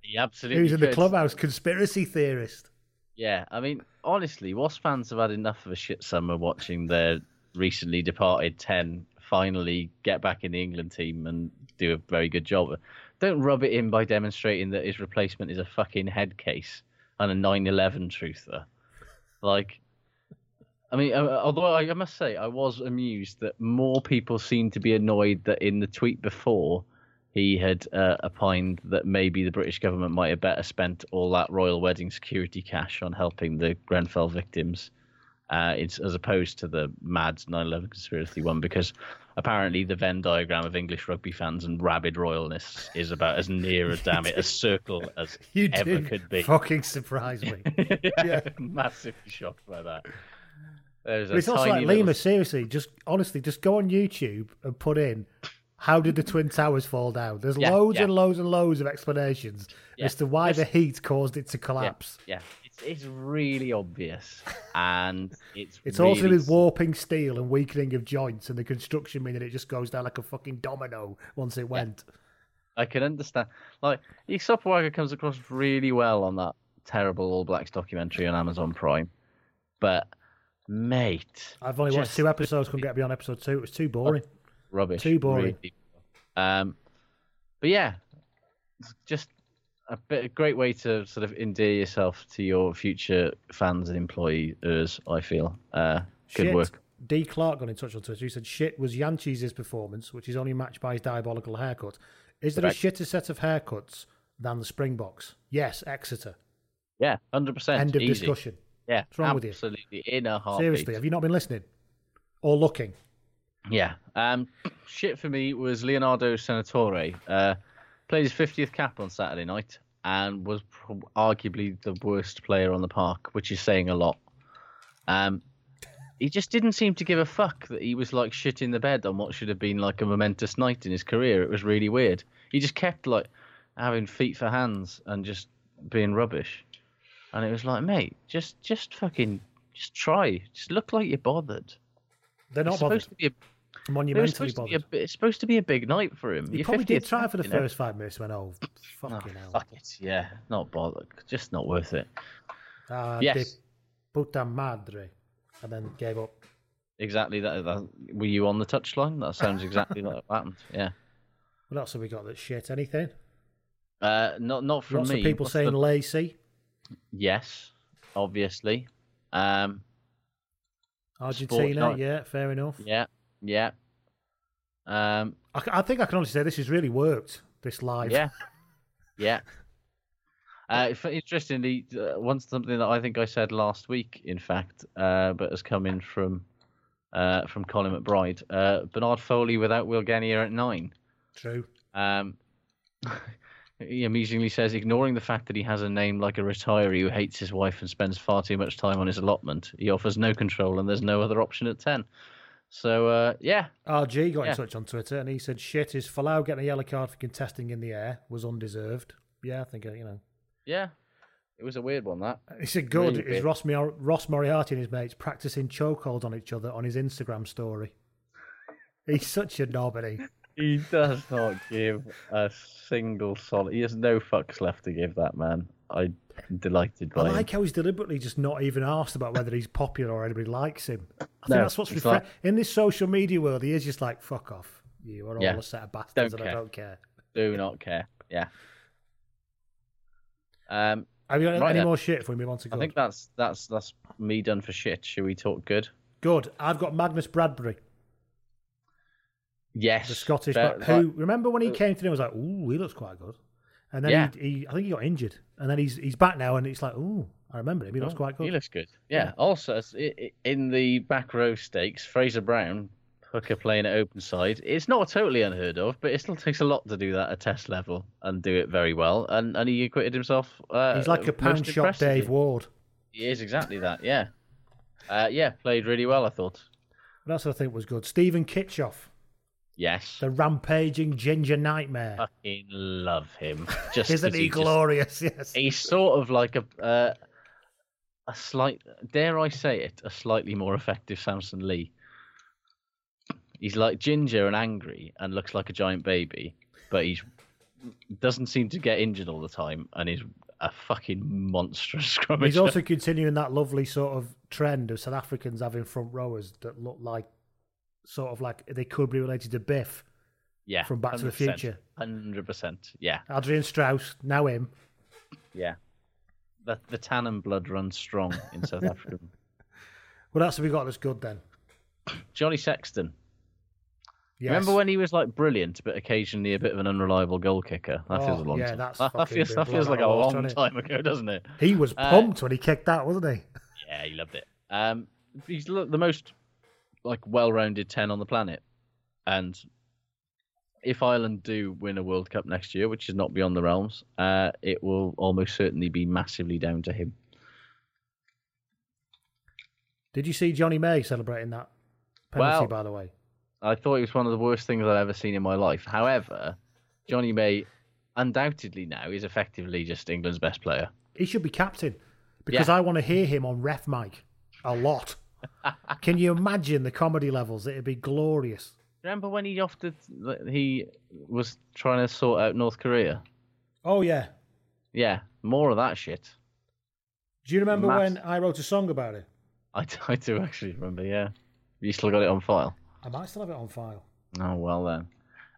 He absolutely who's in the clubhouse conspiracy theorist. Yeah, I mean, honestly, Wasp fans have had enough of a shit summer watching their recently departed 10 finally get back in the England team and do a very good job. Don't rub it in by demonstrating that his replacement is a fucking head case and a 9 11 truther. Like, I mean, uh, although I must say, I was amused that more people seemed to be annoyed that in the tweet before, he had uh, opined that maybe the British government might have better spent all that royal wedding security cash on helping the Grenfell victims, uh, it's, as opposed to the mad 9/11 conspiracy one, because apparently the Venn diagram of English rugby fans and rabid royalists is about as near a damn it a circle as You ever could be. fucking surprise me. yeah, massively shocked by that. There's a it's also like little- Lima. Seriously, just honestly, just go on YouTube and put in how did the twin towers fall down. There's Yeah, loads yeah. and loads and loads of explanations as to why the heat caused it to Yeah, collapse. yeah. It's, it's really obvious, and it's It's also really with warping steel and weakening of joints and the construction meaning it just goes down like a fucking domino once it went. I can understand. Like, Sopoaga comes across really well on that terrible All Blacks documentary on Amazon Prime, but mate, I've only watched two episodes, couldn't get beyond episode two. It was too boring. rubbish. Too boring. really. Um, but yeah, just a bit a great way to sort of endear yourself to your future fans and employers. I feel. Uh, good Shit. work. D. Clark got in touch on Twitter. He said, shit was Jantjies's performance, which is only matched by his diabolical haircut. Is there Correct. a shitter set of haircuts than the Springboks? Yes, Exeter. Yeah, hundred percent. End of discussion. Yeah, What's wrong with you? absolutely in a heartbeat. Seriously, have you not been listening? Or looking? Yeah. Um, shit for me was Leonardo Senatore. Uh, played his 50th cap on Saturday night and was arguably the worst player on the park, which is saying a lot. Um, he just didn't seem to give a fuck that he was like shit in the bed on what should have been like a momentous night in his career. It was really weird. He just kept like having feet for hands and just being rubbish. And it was like, mate, just just fucking just try. Just look like you're bothered. They're not bothered. supposed to be a Monumentally to bothered. a, it's supposed to be a big night for him. He Your probably did try for the you know? first five minutes. Went, oh, Oh, fucking hell. fuck it. Yeah, not bothered. Just not worth it. Ah, Yes. puta madre. And then gave up. Exactly that, that. Were you on the touchline? That sounds exactly like what happened. Yeah. What else have we got that shit? Anything? Uh, not not from Lots me. of people What's saying the- Lacey. yes, obviously. Um, Argentina, Sport- yeah, fair enough. yeah, yeah. Um, I, I think I can honestly say this has really worked, this live. yeah, yeah. Uh, interestingly, uh, one something that I think I said last week, in fact, uh, but has come in from uh, from Colin McBride. Uh, Bernard Foley without Will Genia at nine. True. Um, he amusingly says, ignoring the fact that he has a name like a retiree who hates his wife and spends far too much time on his allotment, he offers no control and there's no other option at 10. So, uh, yeah, RG got Yeah. in touch on Twitter and he said, shit, is Folau getting a yellow card for contesting in the air was undeserved. Yeah, I think, uh, you know. yeah, it was a weird one, that. He said, good, Really is. Ross, Mor- Ross Moriarty and his mates practicing chokeholds on each other on his Instagram story. He's such a nobody. He does not give a single solid. He has no fucks left to give that man. I'm delighted I like him. how he's deliberately just not even asked about whether he's popular or anybody likes him. I think No, that's what's refre- like- in this social media world. He is just like, fuck off. You are Yeah. all a set of bastards Don't and I don't care. Do not care. Yeah. Um, Have you got Right any then. more shit before we move on to I think that's that's that's me done for shit. Should we talk good? Good. I've got Magnus Bradbury, Yes. the Scottish, but who remember when he came to me? I was like, ooh, he looks quite good. And then Yeah. he, he, I think he got injured, and then he's he's back now, and it's like, oh, I remember him. He looks Oh, quite good. He looks good. Yeah. Also, i- i- in the back row stakes, Fraser Brown, hooker playing at open side. It's not totally unheard of, but it still takes a lot to do that at test level and do it very well. And and he acquitted himself. Uh, he's like a pound shot. Dave Ward. He is exactly that. Yeah. Uh, yeah, played really well. I thought. That's what I think was good. Steven Kitshoff, Yes. the rampaging ginger nightmare. Fucking love him. Just Isn't he just- glorious? Yes. he's sort of like a uh, a slight dare I say it a slightly more effective Samson Lee. He's like ginger and angry and looks like a giant baby, but he doesn't seem to get injured all the time and is a fucking monstrous scrummager. He's also continuing that lovely sort of trend of South Africans having front rowers that look like sort of like they could be related to Biff. yeah from Back to the Future. Hundred percent. Yeah, Adriaan Strauss, now him. yeah. The the Tannin blood runs strong in South Africa. What else have we got that's good then? Johnny Sexton. Yes. Remember when he was like brilliant, but occasionally a bit of an unreliable goal kicker? That feels a Oh, long yeah, time. that's that, that feels that feels like a out of water, long it? time ago, doesn't it? He was Uh, pumped when he kicked that, wasn't he? Yeah, he loved it. Um, he's the most like well-rounded ten on the planet, and if Ireland do win a World Cup next year, which is not beyond the realms, uh, it will almost certainly be massively down to him. Did you see Jonny May celebrating that penalty, Well- by the way? I thought it was one of the worst things I've ever seen in my life. However, Jonny May undoubtedly now is effectively just England's best player. He should be captain because Yeah. I want to hear him on ref mic a lot. Can you imagine the comedy levels? It'd be glorious. Remember when he offered he was trying to sort out North Korea? Oh, yeah. Yeah, more of that shit. Do you remember Mass- when I wrote a song about it? I, I do actually remember. Yeah, you still got it on file. I might still have it on file. Oh well then.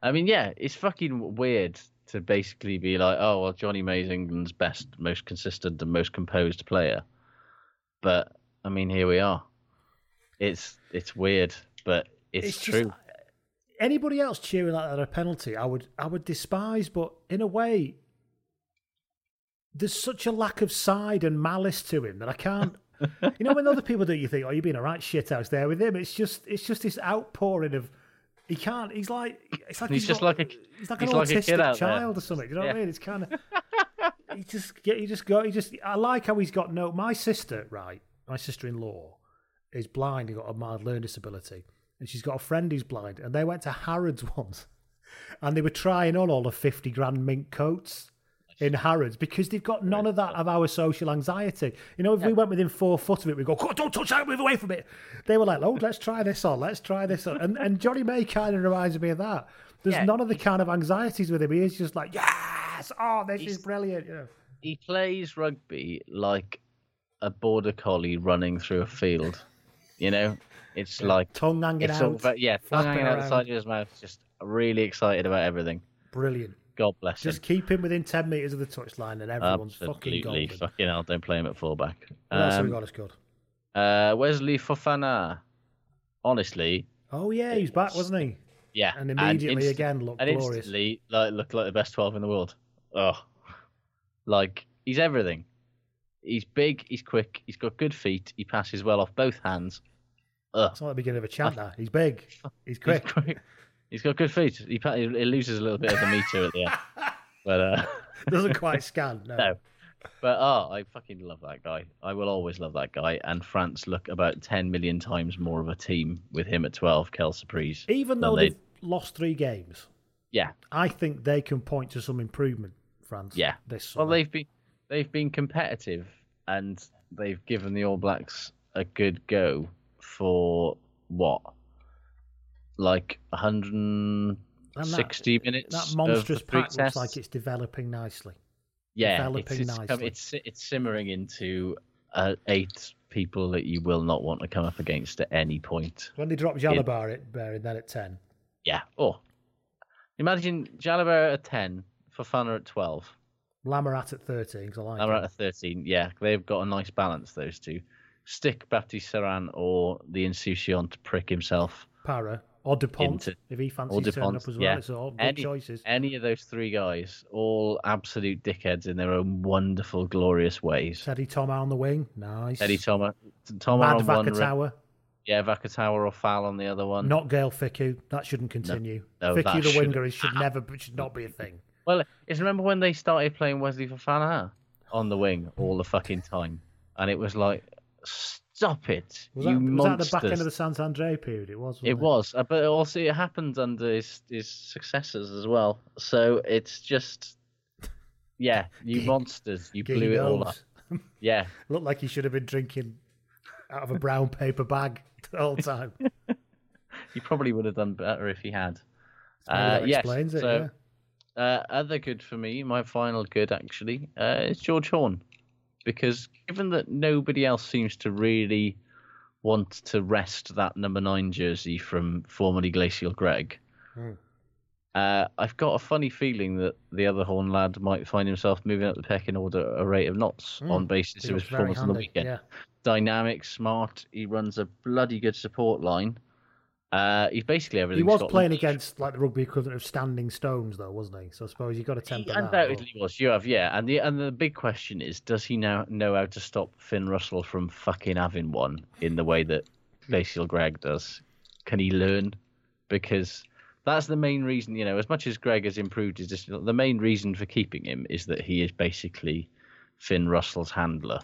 I mean, yeah, it's fucking weird to basically be like, oh well, Jonny May's England's best, most consistent, and most composed player. But I mean, here we are. It's it's weird, but it's, just- true. anybody else cheering like that at a penalty, I would I would despise. But in a way, there's such a lack of side and malice to him that I can't you know, when other people do, you think, "Oh, you're being a right shit house there." With him, it's just it's just this outpouring of he can't. He's like it's like He's just got- like a- he's like he's an like autistic out there. child or something. You know what I mean? It's kind of he just get he just go he just I like how he's got no. My sister, right? My sister-in-law is blind. and got a mild learning disability, and she's got a friend who's blind, and they went to Harrods once, and they were trying on all the fifty grand mink coats in Harrods because they've got none of that of our social anxiety. You know, if we went within four foot of it, we'd go, "God, don't touch that, move away from it. They were like, oh, let's try this on, let's try this on. And, and Jonny May kind of reminds me of that. There's Yeah. none of the kind of anxieties with him. He is just like, yes, oh, this is brilliant. You know. He plays rugby like a border collie running through a field. You know, it's like Tongue hanging out. about, yeah, tongue hanging out the side of his mouth, just really excited about everything. Brilliant. God bless Just him. keep him within 10 metres of the touchline and everyone's fucking Absolutely, golden. fucking hell! Don't play him at fullback. What else have we Um, got as good? uh, Wesley Fofana. Honestly, Oh, yeah, he's back, wasn't he? yeah, And immediately inst- again looked and glorious. instantly like looked like the best twelve in the world. Oh, like he's everything. He's big. He's quick. He's got good feet. He passes well off both hands. Ugh. It's not the beginning of a chant now. He's big. He's He's quick. quick. He's got good feet. He, pa- he loses a little bit of the meter at the end, but uh, Doesn't quite scan. No. no. But oh, I fucking love that guy. I will always love that guy. And France look about ten million times more of a team with him at twelve. Kel Surprise. Even though they- they've lost three games, yeah, I think they can point to some improvement, France. yeah. This well, they've been they've been competitive and they've given the All Blacks a good go for what, like 160 And that- minutes. That monstrous pack looks like it's developing nicely. yeah, developing it's, it's, come- it's it's simmering into uh, eight people that you will not want to come up against at any point. When they drop Jalabar it bearing then at ten. Yeah. Oh, imagine Jalibert at 10, Fofana at 12. Lamerat at thirteen, because I like him. at 13. Yeah, they've got a nice balance, those two. Stick Baptiste Serin or the Insouciant to prick himself. Parra. Or Dupont, Into- if he fancies turning Dupont. up as well. yeah. It's all good any, choices. any of those three guys, all absolute dickheads in their own wonderful, glorious ways. Teddy Tom on the wing. Nice. Eddie Thomas, Tom Mad on one, Rick- Vakatawa. yeah, Vakatawa or Foul on the other one. Not Gaël Fickou. That shouldn't continue. no, Fickou that the winger is should never should not be a thing. Well, it's remember when they started playing Wesley Fofana on the wing all the fucking time, and it was like, stop it, Was, you that, was that the back end of the Saint-André period? It was. Wasn't It was, uh, but also it happened under his, his successors as well. So it's just, yeah, you monsters, you Giddy blew it all up. Yeah, Looked like he should have been drinking out of a brown paper bag the whole time. he probably would have done better if he had. Maybe Uh, that yes, explains it. so yeah. Uh, other good for me, my final good actually, uh, is George Horne, because given that nobody else seems to really want to rest that number nine jersey from formerly Glacial Greig. Hmm. Uh, I've got a funny feeling that the other Horne lad might find himself moving up the pecking order at a rate of knots Hmm. on basis of his performance on the weekend. Yeah. Dynamic, smart. He runs a bloody good support line. Uh, he's basically everything. He was Scotland playing against like the rugby equivalent of standing stones, though, wasn't he? So I suppose you've got to He temper that. undoubtedly was. You have, yeah. And the and the big question is, does he now know how to stop Finn Russell from fucking having one in the way that Glacial Greig does? Can he learn? Because that's the main reason. You know, as much as Greig has improved his the main reason for keeping him is that he is basically Finn Russell's handler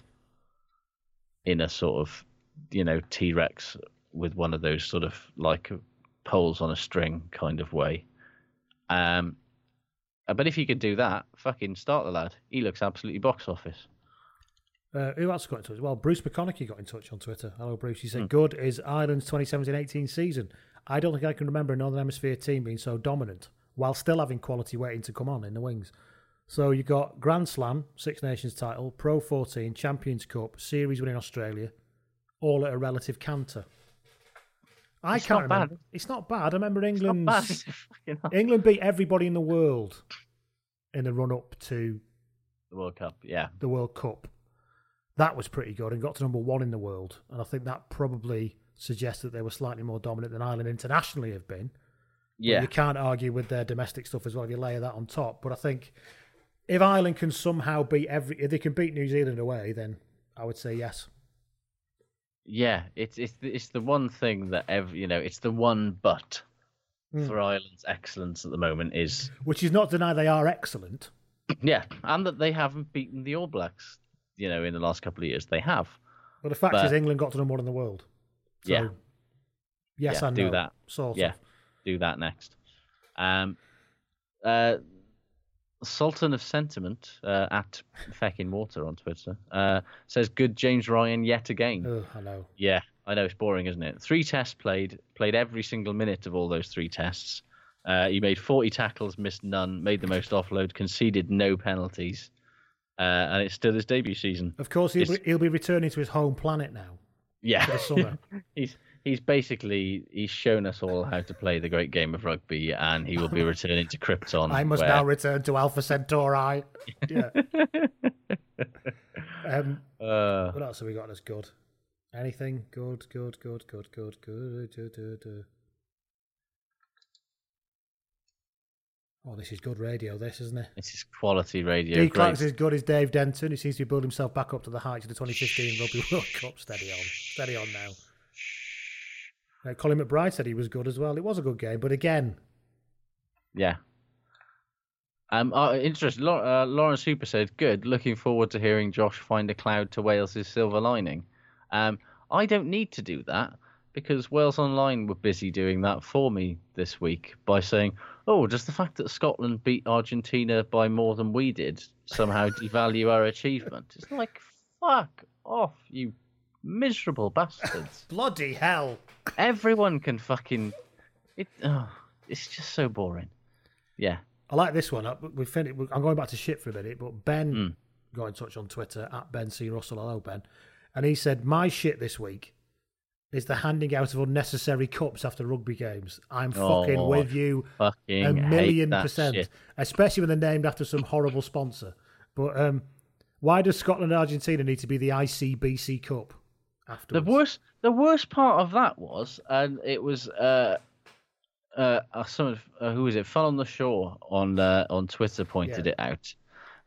in a sort of, you know, T Rex with one of those sort of like poles on a string kind of way. Um, but if you could do that, fucking start the lad. He looks absolutely box office. Uh, who else got in touch? Well, Bruce McConaughey got in touch on Twitter. Hello, Bruce. He said, Hmm. Good is Ireland's 2017-18 season. I don't think I can remember a Northern Hemisphere team being so dominant while still having quality waiting to come on in the wings. So you got Grand Slam, Six Nations title, Pro 14, Champions Cup, Series winning Australia, all at a relative canter. I It's can't not bad. remember. It's not bad. I remember Not England's bad. Fucking hell. England beat everybody in the world in the run up to the World Cup, yeah. the World Cup. That was pretty good and got to number one in the world. And I think that probably suggests that they were slightly more dominant than Ireland internationally have been. But Yeah. you can't argue with their domestic stuff as well if you layer that on top. But I think if Ireland can somehow beat every, if they can beat New Zealand away, then I would say yes. Yeah, it's it's the- it's the one thing that every you know it's the one but Hmm. for Ireland's excellence at the moment is Which is not to deny they are excellent. yeah, and that they haven't beaten the All Blacks. You know, in the last couple of years, they have. But the fact But- is, England got to number one in the world. So, Yeah. Yes, Yeah, I know. do that. Sort yeah, of. do that next. Um, uh, Sultan of Sentiment uh, at Feckin Water on Twitter uh, says, "Good James Ryan yet again." Ugh, I know. Yeah, I know it's boring, isn't it? Three tests played, played every single minute of all those three tests. Uh, he made 40 tackles, missed none, made the most offload, conceded no penalties, uh, and it's still his debut season. Of course, he'll, be, he'll be returning to his home planet now Yeah, for the summer. he's he's basically he's shown us all how to play the great game of rugby, and he will be returning to Krypton. I must where... now return to Alpha Centauri. Yeah. um, uh, what else have we got that's good? Anything good? Good? Good? Good? Good? Good? good, good, good. Oh, this is good radio, this, isn't it? This is quality radio. D Clark's as good as Dave Denton. He seems to be building himself back up to the heights of the 2015 Rugby World Cup. Steady on. Steady on now. Uh, Colin McBride said he was good as well. It was a good game, but again, Yeah. Um, uh, interesting. Uh, Lawrence Hooper said, "Good. Looking forward to hearing Josh find a cloud to Wales's silver lining." Um, I don't need to do that because Wales Online were busy doing that for me this week by saying, "Oh, does the fact that Scotland beat Argentina by more than we did somehow devalue our achievement?" It's like, fuck off, you miserable bastards. bloody hell. Everyone can fucking. It. Oh, it's just so boring. Yeah. I like this one. We fin- I'm going back to shit for a minute, but Ben Mm. got in touch on Twitter at Ben C Russell. Hello, Ben, and he said my shit this week is the handing out of unnecessary cups after rugby games. I'm fucking Oh, with you fucking a million percent, shit. especially when they're named after some horrible sponsor. But um, why does Scotland and Argentina need to be the ICBC Cup The worst, the worst part of that was, and it was, uh, uh, some of uh, who was it? Fell on the shore on uh, on Twitter pointed Yeah. it out.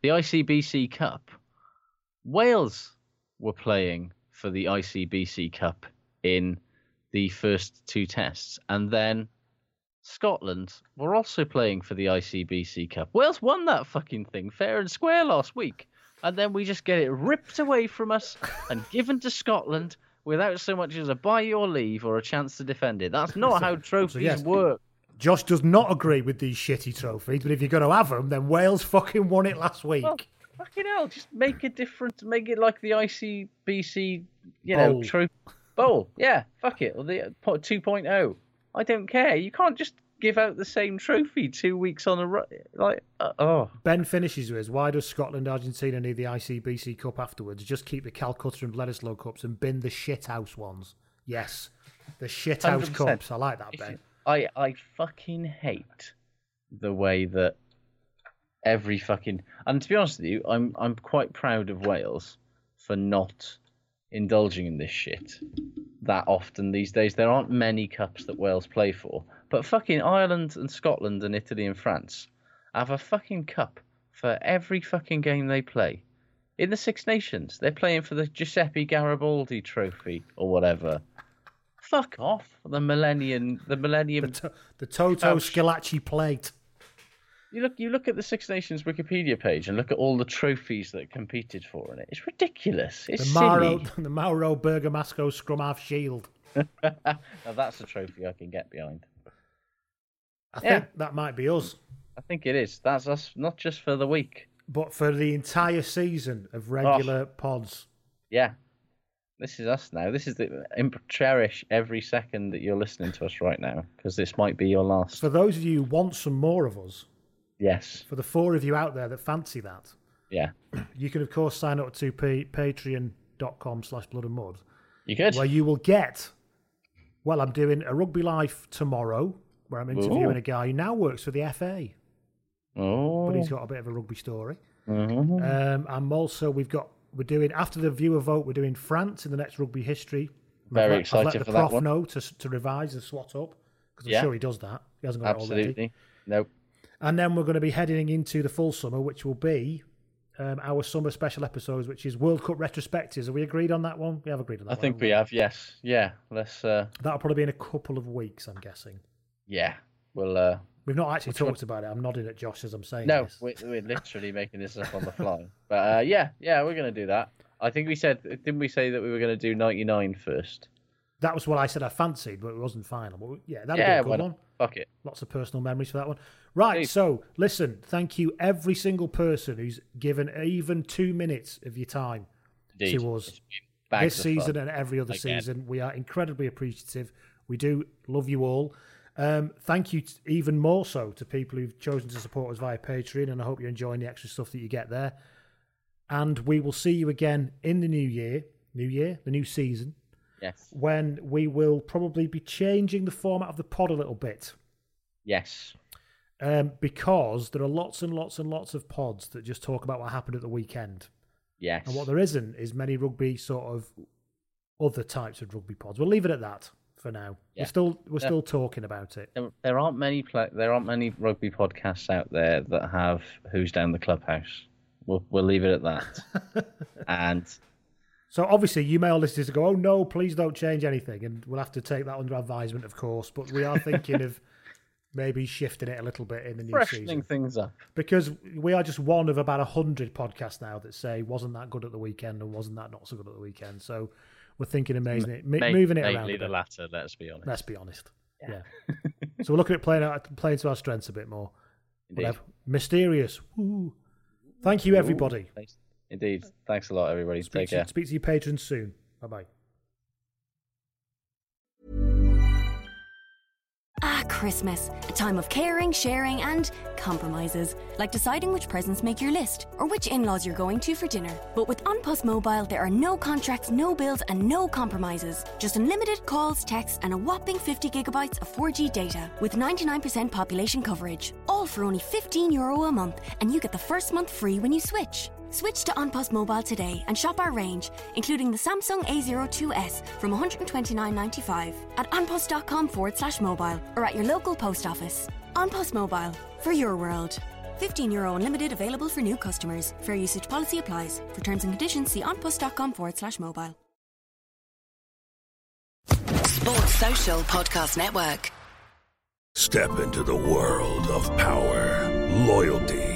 The ICBC Cup. Wales were playing for the ICBC Cup in the first two tests, and then Scotland were also playing for the ICBC Cup. Wales won that fucking thing fair and square last week, and then we just get it ripped away from us and given to Scotland without so much as a buy your leave or a chance to defend it. That's not how trophies yes. work. Josh does not agree with these shitty trophies, but if you're going to have them, then Wales fucking won it last week. Well, fucking hell, just make it different. Make it like the ICBC, you know, Bowl. trophy bowl. Yeah, fuck it. Or the po- 2.0. I don't care. You can't just give out the same trophy two weeks on a ru- like. Uh, oh, Ben finishes with, why does Scotland Argentina need the ICBC Cup afterwards? Just keep the Calcutta and Bledisloe Cups and bin the shithouse ones. Yes, the shithouse 100%. cups. I like that, Ben. I I fucking hate the way that every fucking and to be honest with you, I'm I'm quite proud of Wales for not indulging in this shit that often these days. There aren't many cups that Wales play for, but fucking Ireland and Scotland and Italy and France have a fucking cup for every fucking game they play. In the Six Nations, they're playing for the Giuseppe Garibaldi Trophy or whatever. Fuck off. The Millennium, the Millennium. The, to- the Toto Scalacci plate. You look, you look at the Six Nations Wikipedia page and look at all the trophies that competed for in it. It's ridiculous. It's The Mauro, silly. the Mauro Bergamasco Scrum Half Shield. now that's a trophy I can get behind. I Yeah. think that might be us. I think it is. That's us, not just for the week. But for the entire season of regular oh. pods, Yeah, this is us now. This is the cherish every second that you're listening to us right now because this might be your last. for those of you who want some more of us, Yes. for the four of you out there that fancy that, Yeah. you can of course sign up to pa- patreon.com slash blood and mud You good? where you will get well i'm doing a rugby life tomorrow where i'm interviewing Ooh. a guy who now works for the fa oh. but he's got a bit of a rugby story Mhm. um, i'm also we've got we're doing after the viewer vote we're doing france in the next rugby history I've Very let- I've excited let the for that prof one. know to, to revise and swat up because i'm Yeah. sure he does that he hasn't got it already Absolutely. Nope. and then we're going to be heading into the full summer which will be um, our summer special episodes, which is World Cup retrospectives. Have we agreed on that one? We have agreed on that I one, think haven't we have. Yes. Yeah. Let's. uh That'll probably be in a couple of weeks, I'm guessing. Yeah. We'll. uh We've not actually Which one? talked about it. I'm nodding at Josh as I'm saying No, this. we're, we're literally making this up on the fly. But uh, yeah, yeah, we're gonna do that. I think we said, didn't we say that we were gonna do 99 first? That was what I said I fancied, but it wasn't final. But yeah, that'd yeah, be a good one. Fuck it. Lots of personal memories for that one. Right, Please. so listen, thank you every single person who's given even two minutes of your time Indeed. to us It's been bags this season fun. and every other Again. season. We are incredibly appreciative. We do love you all. Um, thank you t- even more so to people who've chosen to support us via Patreon, and I hope you're enjoying the extra stuff that you get there. And we will see you again in the new year, new year, the new season, Yes. when we will probably be changing the format of the pod a little bit Yes. um, because there are lots and lots and lots of pods that just talk about what happened at the weekend. Yes. And what there isn't is many rugby sort of other types of rugby pods. We'll leave it at that for now. Yeah. We're still we're Yeah. still talking about it. There, there aren't many there aren't many rugby podcasts out there that have who's down the clubhouse. We'll we'll leave it at that. and So obviously you may all listen to go, "Oh no, please don't change anything," and we'll have to take that under advisement, of course. But we are thinking of maybe shifting it a little bit in the new freshening season things up. because we are just one of about a hundred podcasts now that say wasn't that good at the weekend and wasn't that not so good at the weekend. So we're thinking of moving it, mo- Ma- moving it around. a the latter. Let's be honest. Let's be honest. Yeah. so we're looking at playing out, playing to our strengths a bit more. Indeed. Whatever. Mysterious. Woo. Thank you, everybody. Thanks. Indeed. Thanks a lot, everybody. Speak Take to, care. speak to your patrons soon. Bye bye. Christmas. A time of caring, sharing, and compromises. Like deciding which presents make your list or which in laws you're going to for dinner. But with An Post Mobile, there are no contracts, no bills, and no compromises. Just unlimited calls, texts, and a whopping 50 gigabytes of 4G data with 99% population coverage. All for only 15 euro a month, and you get the first month free when you switch. Switch to An Post Mobile today and shop our range, including the Samsung A02s from 129.95 at anpost.com forward slash mobile or at your local post office. An Post Mobile, for your world. 15 euro unlimited available for new customers. Fair usage policy applies. For terms and conditions, see anpost.com forward slash mobile. Sports Social Podcast Network. Step into the world of power, loyalty,